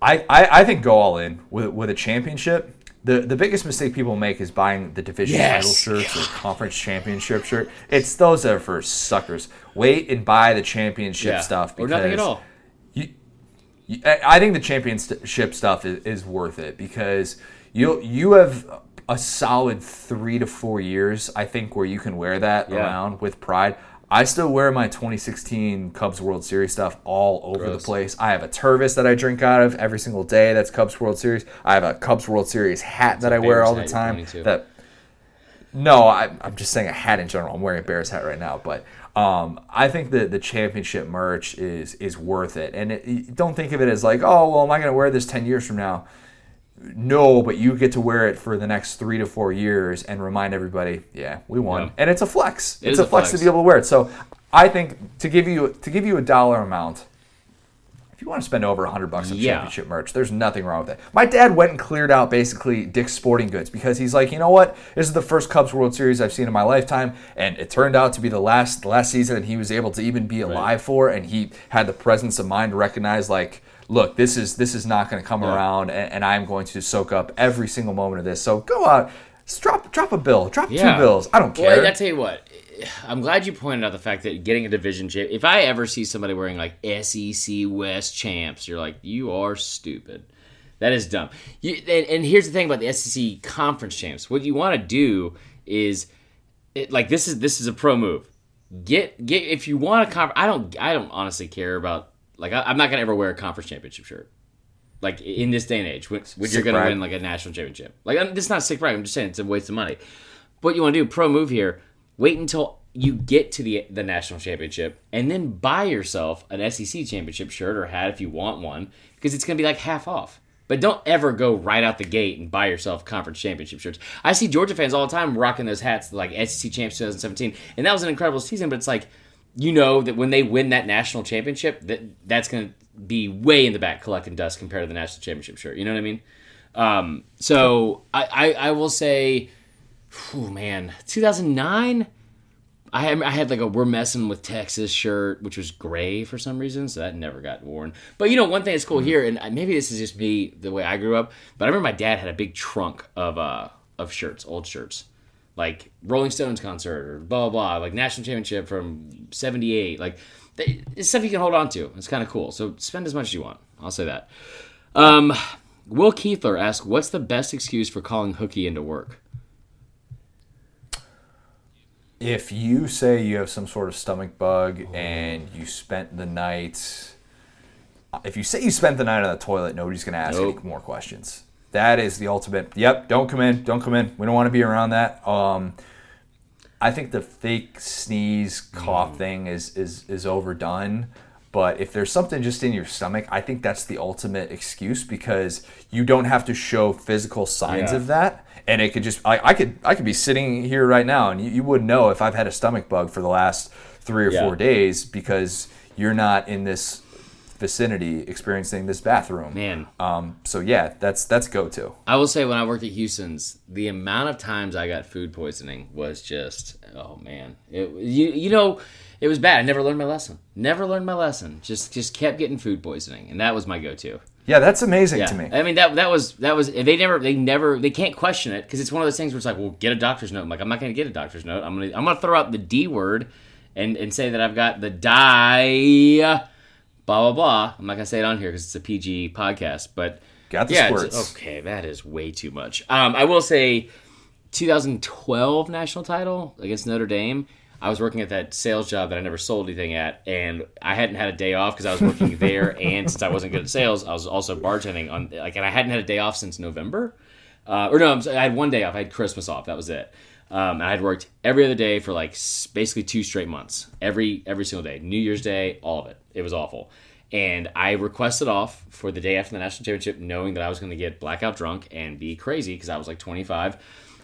I, I, I think go all in with with a championship the the biggest mistake people make is buying the division yes. title shirts or conference championship shirt. It's those that are for suckers. Wait and buy the championship yeah. stuff because or nothing at all. You, you, I think the championship stuff is, is worth it because you you have a solid three to four years. I think where you can wear that yeah. around with pride. I still wear my 2016 Cubs World Series stuff all over Gross. the place. I have a Tervis that I drink out of every single day. That's Cubs World Series. I have a Cubs World Series hat that I wear all the time. That no, I, am just saying a hat in general. I'm wearing a Bears hat right now, but um, I think that the championship merch is is worth it. And it, don't think of it as like, oh, well, am I going to wear this 10 years from now? No, but you get to wear it for the next three to four years and remind everybody, yeah, we won. Yeah. And it's a flex. It it's a flex, flex, to be able to wear it. So I think to give you to give you a dollar amount, if you want to spend over hundred bucks on Yeah. championship merch, there's nothing wrong with that. My dad went and cleared out basically Dick's Sporting Goods because he's like, you know what? This is the first Cubs World Series I've seen in my lifetime, and it turned out to be the last the last season that he was able to even be alive for, and he had the presence of mind to recognize like. Look, this is this is not going to come around, and, and I'm going to soak up every single moment of this. So go out, drop drop a bill, drop Yeah. two bills. I don't care. Well, I tell you what, I'm glad you pointed out the fact that getting a division champ. If I ever see somebody wearing like SEC West champs, you're like, you are stupid. That is dumb. You, and, and here's the thing about the SEC conference champs. What you want to do is, it, like this is this is a pro move. Get get if you want a conference. I don't I don't honestly care about like I, I'm not gonna ever wear a conference championship shirt. Like in this day and age, when, when you're gonna brag. win like a national championship. Like I'm- this is not a sick brag. I'm just saying it's a waste of money what you want to do pro move here wait until you get to the the national championship and then buy yourself an SEC championship shirt or hat if you want one because it's going to be like half off but don't ever go right out the gate and buy yourself conference championship shirts. I see Georgia fans all the time rocking those hats like SEC champs 2017 and that was an incredible season but it's like you know that when they win that national championship that that's going to be way in the back collecting dust compared to the national championship shirt. You know what I mean? Um, so I, I, I will say Oh man, 2009. I had I had like a "We're messing with Texas" shirt, which was gray for some reason, so that never got worn. But you know, one thing that's cool here, and maybe this is just me the way I grew up, but I remember my dad had a big trunk of uh of shirts, old shirts, like Rolling Stones concert or blah blah blah, like national championship from '78, like they, it's stuff you can hold on to. It's kind of cool. So spend as much as you want. I'll say that. Um, Will Keithler asked, "What's the best excuse for calling Hookie into work?" if you say you have some sort of stomach bug and you spent the night if you say you spent the night on the toilet nobody's going to ask Nope. any more questions that is the ultimate yep don't come in don't come in we don't want to be around that um i think the fake sneeze cough thing is is is overdone but if there's something just in your stomach i think that's the ultimate excuse because you don't have to show physical signs Yeah. of that and it could just I, I could i could be sitting here right now and you, you wouldn't know if i've had a stomach bug for the last three or Yeah. four days because you're not in this vicinity experiencing this bathroom Man. um, so yeah that's that's go-to I will say when I worked at Houston's, the amount of times I got food poisoning was just oh man. It, you you know, it was bad. I never learned my lesson. Never learned my lesson. Just just kept getting food poisoning, and that was my go-to. yeah that's amazing Yeah, to me I mean that that was that was they never they never they can't question it because it's one of those things where it's like, well, get a doctor's note. I'm like, I'm not gonna get a doctor's note. I'm gonna I'm gonna throw out the D word, and and say that I've got the die. Blah blah blah. I'm not gonna say it on here because it's a PG podcast, but got the yeah, squirts okay, that is way too much. Um, I will say, 2012 national title against Notre Dame. I was working at that sales job that I never sold anything at, and I hadn't had a day off because I was working there, <laughs> and since I wasn't good at sales, I was also bartending on like, and I hadn't had a day off since November, uh, or no, I'm sorry, I had one day off. I had Christmas off. That was it. Um, I had worked every other day for like basically two straight months, every every single day, New Year's Day, all of it. It was awful. And I requested off for the day after the national championship, knowing that I was going to get blackout drunk and be crazy because I was like 25.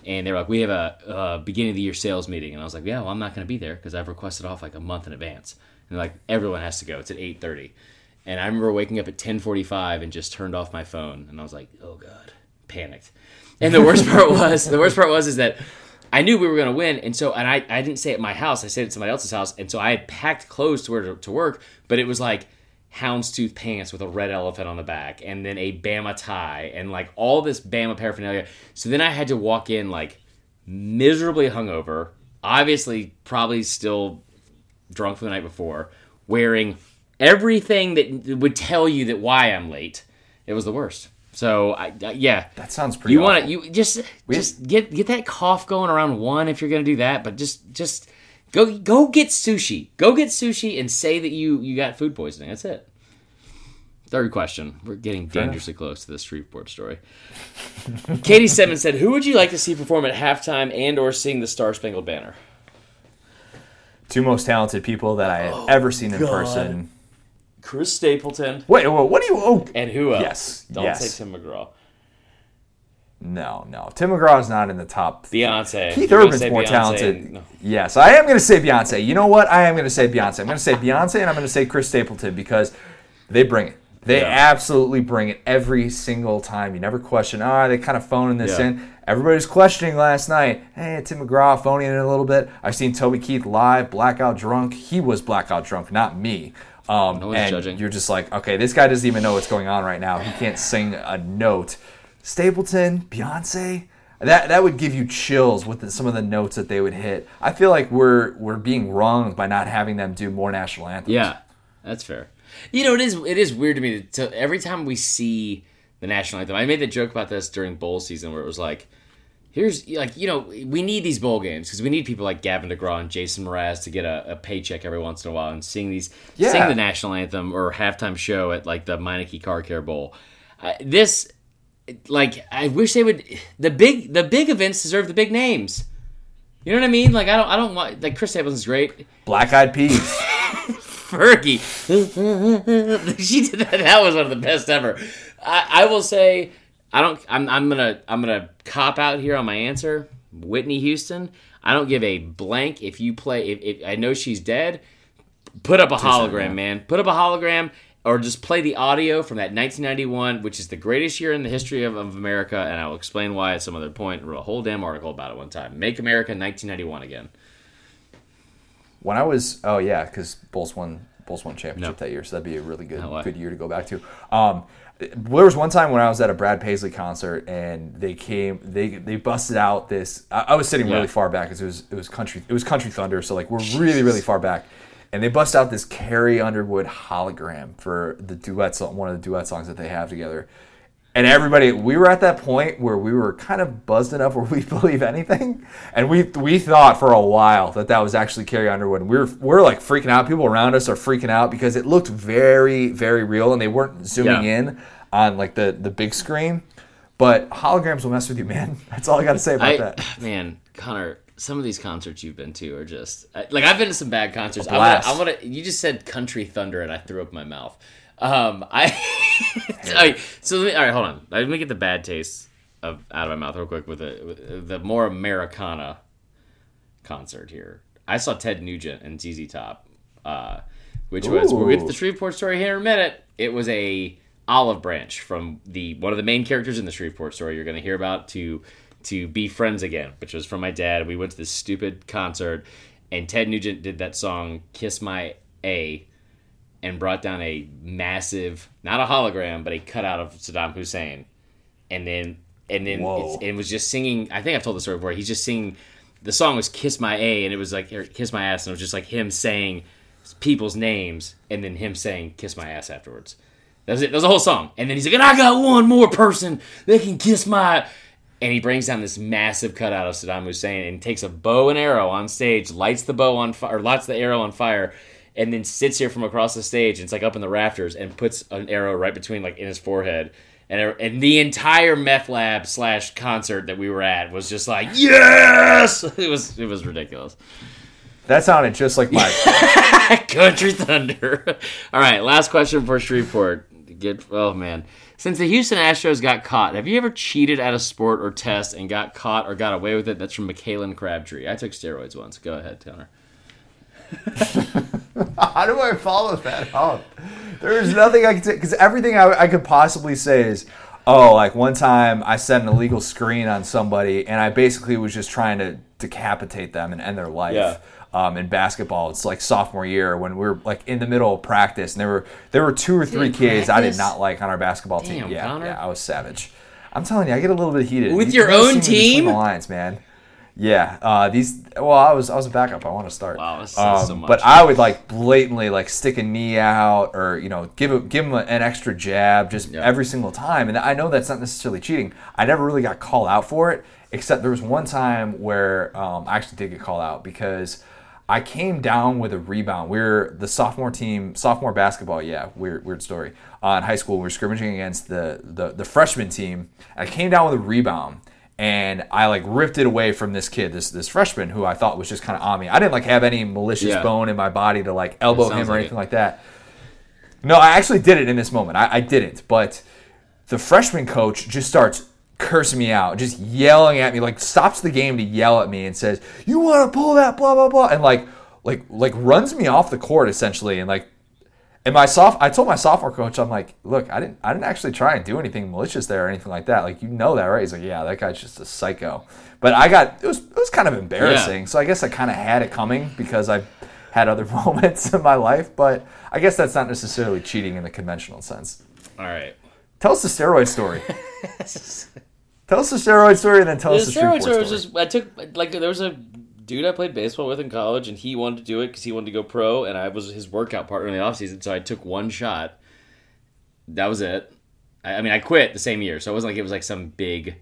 And they were like, "We have a, uh beginning of the year sales meeting," and I was like, "Yeah, well, I'm not going to be there because I've requested off like a month in advance." And like, "Everyone has to go. It's at 8:30." And I remember waking up at 10:45 and just turned off my phone, and I was like, "Oh God," panicked. And the worst part was, the worst part was, is that I knew we were going to win, and so, and I, I didn't say at my house. I said at somebody else's house, and so I had packed clothes to wear to, to work, but it was like houndstooth pants with a red elephant on the back, and then a Bama tie, and like all this Bama paraphernalia. So then I had to walk in like miserably hungover, obviously probably still drunk from the night before, wearing everything that would tell you that why I'm late. It was the worst. So I, I- yeah, that sounds pretty you want to you just just get get that cough going around one if you're gonna do that, but just just go go get sushi. Go get sushi and say that you you got food poisoning. That's it. Third question. We're getting dangerously close to the Shreveport story. Katie Simmons said, "Who would you like to see perform at halftime and or sing the Star Spangled Banner?" two most talented people that I have oh, ever seen in Oh, God. person. Chris Stapleton Wait, what do you? Oh, and who else? Yes, Don't yes. say Tim McGraw. No, no. Tim McGraw is not in the top. Beyonce. Keith Urban's more Beyonce talented. No. Yes, I am going to say Beyonce. You know what? I am going to say Beyonce. I'm going to say Beyonce, and I'm going to say Chris Stapleton because they bring it. They yeah. absolutely bring it every single time. You never question, oh, are they kind of phoning this yeah. in? Everybody's questioning last night. Hey, Tim McGraw phoning in a little bit. I've seen Toby Keith live, blackout drunk. He was blackout drunk, not me. Um, no and judging. you're just like, okay, this guy doesn't even know what's going on right now. He can't sing a note. Stapleton, Beyonce, that that would give you chills with the, some of the notes that they would hit. I feel like we're we're being wronged by not having them do more national anthems. Yeah, that's fair. You know, it is it is weird to me to every time we see the national anthem. I made the joke about this during bowl season where it was like, here's like you know we need these bowl games because we need people like Gavin DeGraw and Jason Mraz to get a, a, paycheck every once in a while and sing these yeah. sing the national anthem or halftime show at like the Meineke Car Care Bowl. Uh, this like I wish they would the big the big events deserve the big names. You know what I mean? Like I don't I don't want like Chris Stapleton's great. Black Eyed Peas. <laughs> Fergie. <laughs> she did that. That was one of the best ever. I, I will say I don't. I'm, I'm gonna I'm gonna cop out here on my answer. Whitney Houston. I don't give a blank if you play. If, if I know she's dead, put up a hologram, man. Put up a hologram or just play the audio from that 1991, which is the greatest year in the history of, of America, and I'll explain why at some other point. Wrote a whole damn article about it one time. Make America 1991 again. When I was, oh yeah, because Bulls won Bulls won championship no. that year, so that'd be a really good no good year to go back to. Um, there was one time when I was at a Brad Paisley concert and they came, they they busted out this. I, I was sitting yeah. really far back because it was it was country it was Country Thunder, so like we're really really far back and they bust out this Carrie Underwood hologram for the duet song, one of the duet songs that they have together. And everybody, we were at that point where we were kind of buzzed enough <laughs> where we believe anything, and we we thought for a while that that was actually Carrie Underwood. And we were we are like freaking out. People around us are freaking out because it looked very very real, and they weren't zooming yeah. in on like the the big screen. But holograms will mess with you, man. <laughs> That's all I got to say about I, that. Man, Connor, some of these concerts you've been to are just like I've been to some bad concerts. I want to. I want to. You just said Country Thunder, and I threw up my mouth. Um, I. <laughs> right, so me, all right, hold on. Let me get the bad taste of out of my mouth real quick with the with the more Americana concert here. I saw Ted Nugent and ZZ Top, uh, which Ooh. was we'll get to the Shreveport story here in a minute. It was a olive branch from the one of the main characters in the Shreveport story you're going to hear about to to be friends again, which was from my dad. We went to this stupid concert, and Ted Nugent did that song "Kiss My A," and brought down a massive, not a hologram, but a cutout of Saddam Hussein, and then and then it was just singing. I think I've told the story before. He's just singing. The song was "Kiss My A," and it was like "Kiss My Ass," and it was just like him saying people's names, and then him saying "Kiss My Ass" afterwards. That was it. That was the whole song. And then he's like, and I got one more person that can kiss my and he brings down this massive cutout of Saddam Hussein and takes a bow and arrow on stage, lights the bow on fire, or lights the arrow on fire, and then sits here from across the stage. And it's like up in the rafters and puts an arrow right between like in his forehead. And, er, and the entire meth lab slash concert that we were at was just like yes, <laughs> it was it was ridiculous. That sounded just like my <laughs> country thunder. <laughs> All right, last question for Shreveport. Get oh man. Since the Houston Astros got caught, have you ever cheated at a sport or test and got caught or got away with it? That's from McKaylin Crabtree. I took steroids once. Go ahead, Tanner. <laughs> How do I follow that up? There's nothing I can say because everything I, I could possibly say is, oh, like one time I set an illegal screen on somebody and I basically was just trying to decapitate them and end their life. Yeah um, in basketball. It's like sophomore year when we are like in the middle of practice, and there were there were two or three kids I did not like on our basketball Damn, team. Yeah, Connor. yeah, I was savage. I'm telling you, I get a little bit heated with you your own team. The man. Yeah, uh, these. Well, I was I was a backup. I want to start. Wow, um, so much. But I would like blatantly like stick a knee out or you know give a, give him an extra jab just yep. every single time. And I know that's not necessarily cheating. I never really got called out for it, except there was one time where um, I actually did get called out because I came down with a rebound. We are the sophomore team, sophomore basketball. Yeah, weird, weird story. Uh, in high school, we were scrimmaging against the, the the freshman team. I came down with a rebound, and I like ripped it away from this kid, this this freshman who I thought was just kind of on me. I didn't like have any malicious yeah. bone in my body to like elbow him or like anything it. like that. No, I actually did it in this moment. I, I didn't, but the freshman coach just starts cursing me out, just yelling at me, like stops the game to yell at me and says, "You want to pull that?" Blah blah blah, and like like like runs me off the court essentially, and like. And my soft, I told my sophomore coach, I'm like, look, I didn't, I didn't actually try and do anything malicious there or anything like that. Like, you know that, right? He's like, yeah, that guy's just a psycho. But I got, it was, it was kind of embarrassing. Yeah. So I guess I kind of had it coming because I had other <laughs> moments in my life. But I guess that's not necessarily cheating in the conventional sense. All right. Tell us the steroid story. <laughs> tell us the steroid story, and then tell the us the steroid story. Was just I took like there was a dude I played baseball with in college, and he wanted to do it because he wanted to go pro, and I was his workout partner in the offseason, so I took one shot. That was it. I, I mean, I quit the same year, so it wasn't like it was like some big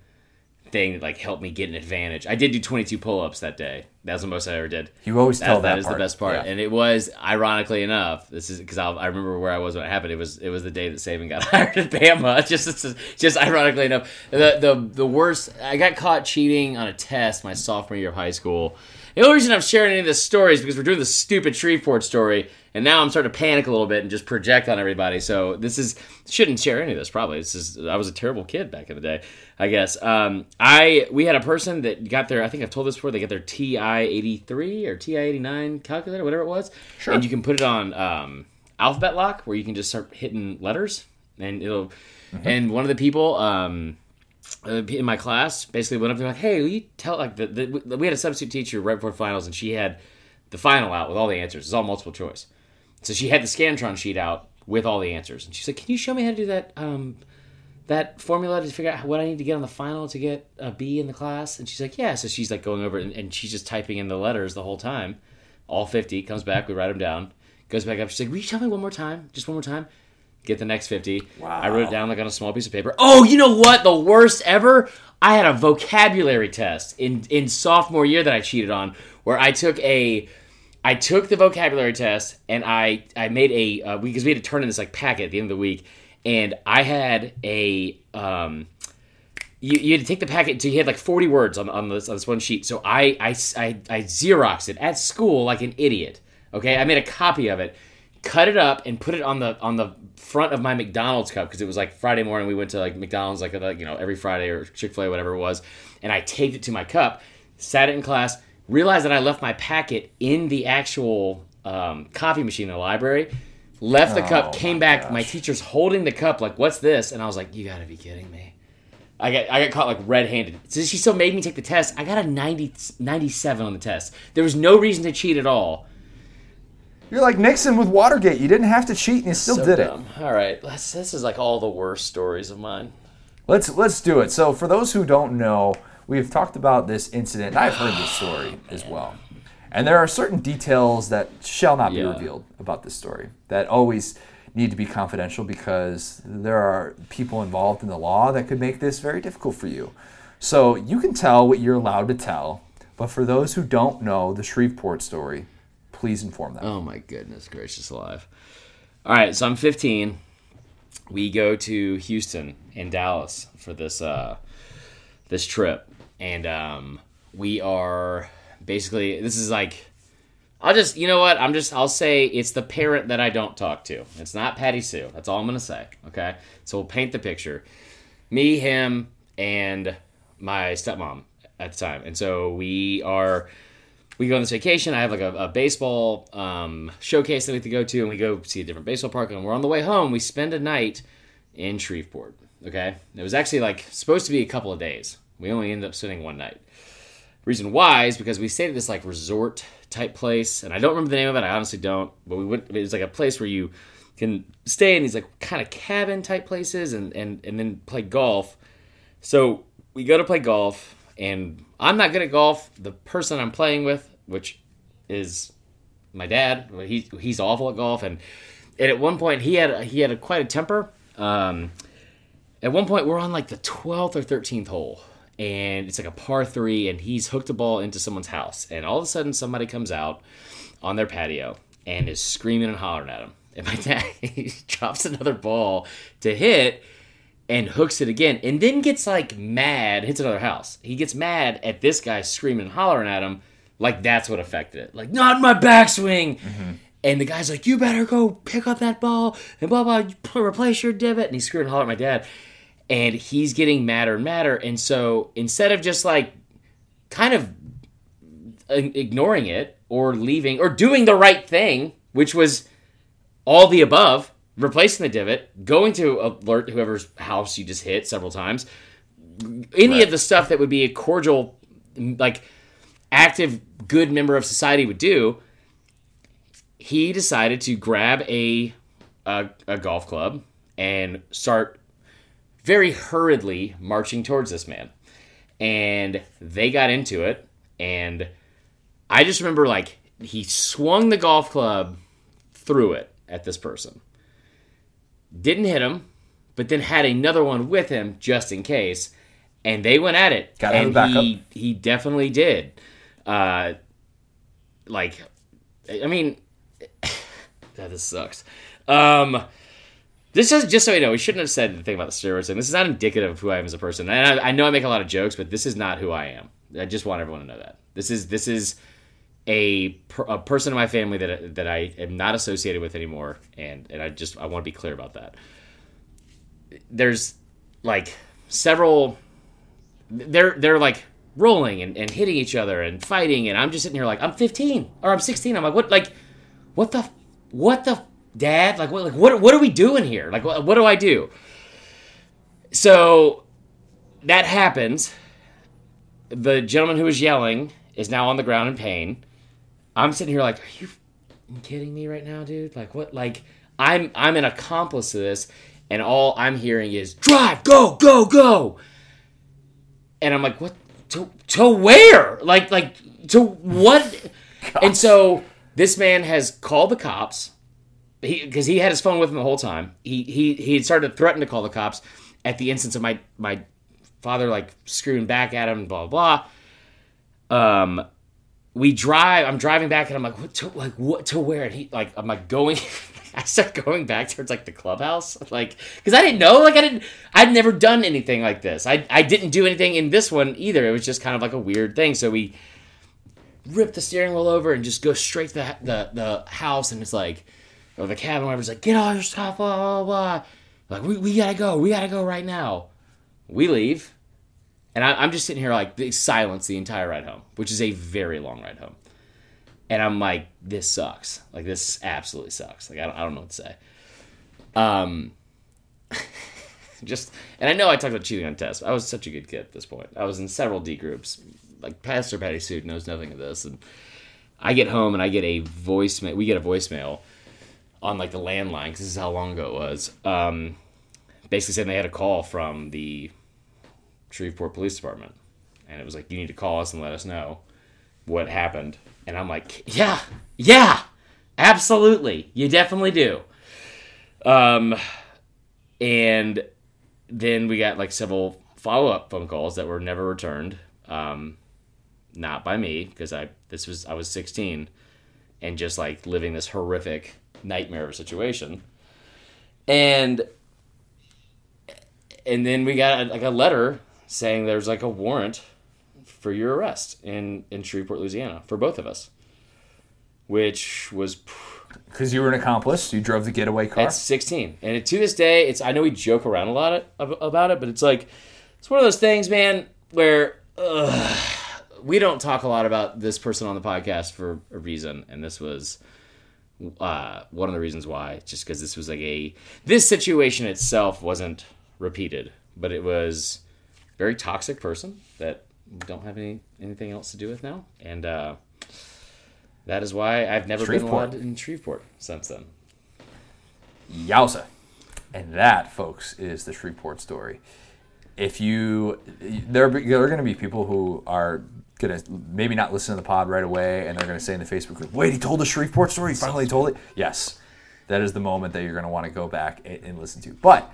thing that like helped me get an advantage. I did do 22 pull-ups that day. That was the most I ever did. You always tell that, that is the best part, yeah. and it was ironically enough. This is because I remember where I was when it happened. It was it was the day that Saban got <laughs> hired at Bama. <laughs> Just just ironically enough, the the the worst. I got caught cheating on a test my sophomore year of high school. The only reason I'm sharing any of this story is because we're doing the stupid Shreveport story, and now I'm starting to panic a little bit and just project on everybody. So this is shouldn't share any of this probably. This is I was a terrible kid back in the day, I guess. Um, I we had a person that got their I think I've told this before. They got their TI eighty three or TI eighty nine calculator, whatever it was. Sure. And you can put it on um, alphabet lock where you can just start hitting letters, and it'll. Mm-hmm. And one of the people. Um, uh, in my class basically went up to me like, "Hey, will you tell like the, the, we had a substitute teacher right before finals, and she had the final out with all the answers. It's all multiple choice. So she had the Scantron sheet out with all the answers, and she's like, "Can you show me how to do that um, that formula to figure out what I need to get on the final to get a B in the class?" And she's like, "Yeah." So she's like going over and, and she's just typing in the letters the whole time, all fifty. Comes back, we write them down. Goes back up. She's like, "Will you tell me one more time? Just one more time." Get the next fifty. Wow. I wrote it down like on a small piece of paper. Oh, you know what? The worst ever. I had a vocabulary test in in sophomore year that I cheated on, where I took a I took the vocabulary test and I I made a uh, because we had to turn in this like packet at the end of the week, and I had a um, you, you had to take the packet so you had like 40 words on, on, this, on this one sheet. So I, I, I, I Xeroxed it at school like an idiot. Okay, I made a copy of it, cut it up, and put it on the on the front of my McDonald's cup because it was like Friday morning. We went to like McDonald's like, like you know every Friday or Chick Fil A whatever it was, and I taped it to my cup, sat it in class, realized that I left my packet in the actual um, coffee machine in the library. Left the oh, cup, came my back. Gosh. My teacher's holding the cup, like, "What's this?" And I was like, "You got to be kidding me!" I got I got caught like red-handed. So she still made me take the test. I got a 90, 97 on the test. There was no reason to cheat at all. You're like Nixon with Watergate. You didn't have to cheat, and you still so did dumb. it. All right, this is like all the worst stories of mine. Let's let's do it. So for those who don't know, we've talked about this incident. I've heard this story <sighs> as well. And there are certain details that shall not be yeah. revealed about this story that always need to be confidential because there are people involved in the law that could make this very difficult for you. So you can tell what you're allowed to tell, but for those who don't know the Shreveport story, please inform them. Oh my goodness gracious alive. All right, so I'm 15. We go to Houston and Dallas for this uh, this trip and um, we are basically this is like I'll just you know what I'm just I'll say it's the parent that I don't talk to. It's not Patty Sue. That's all I'm gonna say. Okay, so we'll paint the picture. Me, him, and my stepmom at the time, and so we are we go on this vacation. I have like a, a baseball um, showcase that we have to go to, and we go see a different baseball park. And we're on the way home. We spend a night in Shreveport. Okay, it was actually like supposed to be a couple of days. We only ended up spending one night. Reason why is because we stayed at this like resort type place, and I don't remember the name of it. I honestly don't. But we went. It was like a place where you can stay in these like kind of cabin type places, and and and then play golf. So we go to play golf, and I'm not good at golf. The person I'm playing with, which is my dad, he he's awful at golf, and and at one point he had he had a, quite a temper. Um, at one point we're on like the 12th or 13th hole and it's like a par three, and he's hooked a ball into someone's house, and all of a sudden somebody comes out on their patio and is screaming and hollering at him. And my <laughs> dad he drops another ball to hit and hooks it again, and then gets like mad, hits another house. He gets mad at this guy screaming and hollering at him, like that's what affected it. Like, not my backswing. Mm-hmm. And the guy's like, "You better go pick up that ball and blah blah, replace your divot." And he's screaming and hollering at my dad. And he's getting madder and madder. And so instead of just like kind of ignoring it or leaving or doing the right thing, which was all the above, replacing the divot, going to alert whoever's house you just hit several times, any right. of the stuff that would be a cordial, like active, good member of society would do, he decided to grab a, a, a golf club and start very hurriedly marching towards this man. And they got into it. And I just remember like he swung the golf club through it at this person. Didn't hit him, but then had another one with him just in case. And they went at it. Got and he, he definitely did. Uh, like, I mean, <sighs> that this sucks. Um, this is just so you know, we shouldn't have said the thing about the steroids thing. This is not indicative of who I am as a person. And I, I, know I make a lot of jokes, but this is not who I am. I just want everyone to know that this is this is a, a person in my family that that I am not associated with anymore, and and I just I want to be clear about that. There's like several. They're they're like rolling and, and hitting each other and fighting, and I'm just sitting here like I'm 15 or I'm 16. I'm like what like what the what the Dad, like what, like what, what are we doing here? Like, what, what do I do? So that happens. The gentleman who was yelling is now on the ground in pain. I'm sitting here like, are you kidding me right now, dude? Like, what? Like, I'm I'm an accomplice to this, and all I'm hearing is drive, go, go, go. And I'm like, what? To to where? Like like to what? <laughs> Gosh. And so this man has called the cops because he had his phone with him the whole time. He he he had started to threaten to call the cops at the instance of my my father like screwing back at him, blah blah. blah. Um, we drive. I'm driving back, and I'm like, what to like what to where? And he like I'm like going. <laughs> I start going back towards like the clubhouse, <laughs> like because I didn't know, like I didn't, I'd never done anything like this. I I didn't do anything in this one either. It was just kind of like a weird thing. So we rip the steering wheel over and just go straight to the the, the house, and it's like or the cabin driver's like, get all your stuff, blah, blah, blah. Like, we, we gotta go. We gotta go right now. We leave. And I, am just sitting here like silence the entire ride home, which is a very long ride home. And I'm like, this sucks. Like, this absolutely sucks. Like, I don't, I don't know what to say. Um, <laughs> just, and I know I talked about cheating on tests. I was such a good kid at this point. I was in several D groups. Like, Pastor Patty Suit knows nothing of this. And I get home and I get a voicemail. We get a voicemail on like the landline because this is how long ago it was. Um, basically saying they had a call from the Shreveport Police Department, and it was like, "You need to call us and let us know what happened." And I'm like, "Yeah, yeah, absolutely, you definitely do." Um, and then we got like several follow up phone calls that were never returned. Um, not by me because I this was I was 16 and just like living this horrific nightmare of a situation. And and then we got like a letter saying there's like a warrant for your arrest in in Shreveport, Louisiana, for both of us, which was because you were an accomplice. You drove the getaway car. At 16, and to this day, it's I know we joke around a lot about it, but it's like it's one of those things, man, where ugh, we don't talk a lot about this person on the podcast for a reason, and this was uh, one of the reasons why, just because this was like a this situation itself wasn't repeated, but it was very toxic person that don't have any anything else to do with now, and uh, that is why I've never Shreveport. been allowed in Shreveport since then. Yowza, and that, folks, is the Shreveport story. If you there, there are going to be people who are gonna maybe not listen to the pod right away, and they're gonna say in the Facebook group, "Wait, he told the Shreveport story. He finally told it." Yes, that is the moment that you're gonna want to go back and, and, listen to. But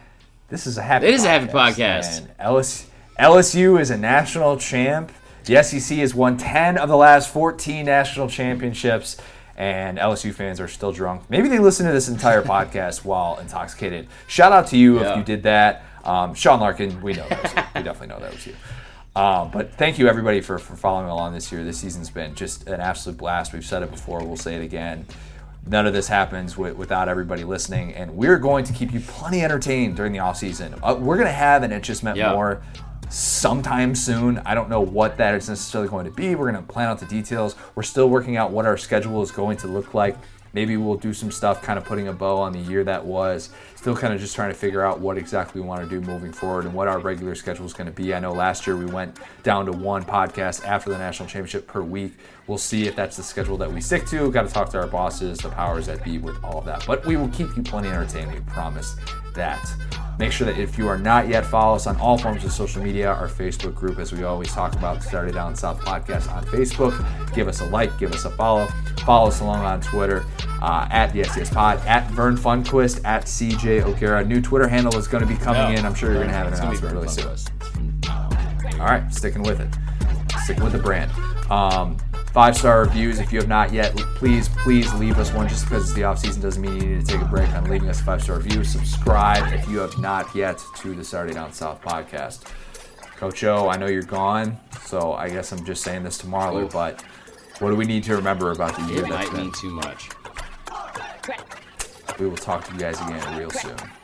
this is a happy. It is podcast, a happy podcast. And LSU, LSU is a national champ. The SEC has won 10 of the last 14 national championships, and LSU fans are still drunk. Maybe they listen to this entire <laughs> podcast while intoxicated. Shout out to you yeah. if you did that. Um, Sean Larkin, we know that was you. We definitely know that was you. Um, but thank you everybody for, for following along this year. This season's been just an absolute blast. We've said it before, we'll say it again. none of this happens with, without everybody listening. And we're going to keep you plenty entertained during the off season. Uh, we're going to have, and it just meant yeah. more sometime soon. I don't know what that is necessarily going to be. We're going to plan out the details. We're still working out what our schedule is going to look like. Maybe we'll do some stuff kind of putting a bow on the year that was. Still kind of just trying to figure out what exactly we want to do moving forward and what our regular schedule is going to be. I know last year we went down to one podcast after the national championship per week. We'll see if that's the schedule that we stick to. We've Got to talk to our bosses, the powers that be with all of that. But we will keep you plenty entertained. We promise that. Make sure that if you are not yet, follow us on all forms of social media, our Facebook group, as we always talk about, Saturday Down South Podcast on Facebook. Give us a like, give us a follow. Follow us along on Twitter uh, at the SDS Pod, at Vern Funquist, at CJ O'Gara. New Twitter handle is going to be coming in. I'm sure you're going to have an announcement really soon. All right, sticking with it. Sticking with the brand. Um, five star reviews if you have not yet please please leave us one just because it's the off season doesn't mean you need to take a break on leaving us a five star review subscribe if you have not yet to the saturday down south podcast coach o i know you're gone so i guess i'm just saying this tomorrow but what do we need to remember about the year it might mean too much we will talk to you guys again real soon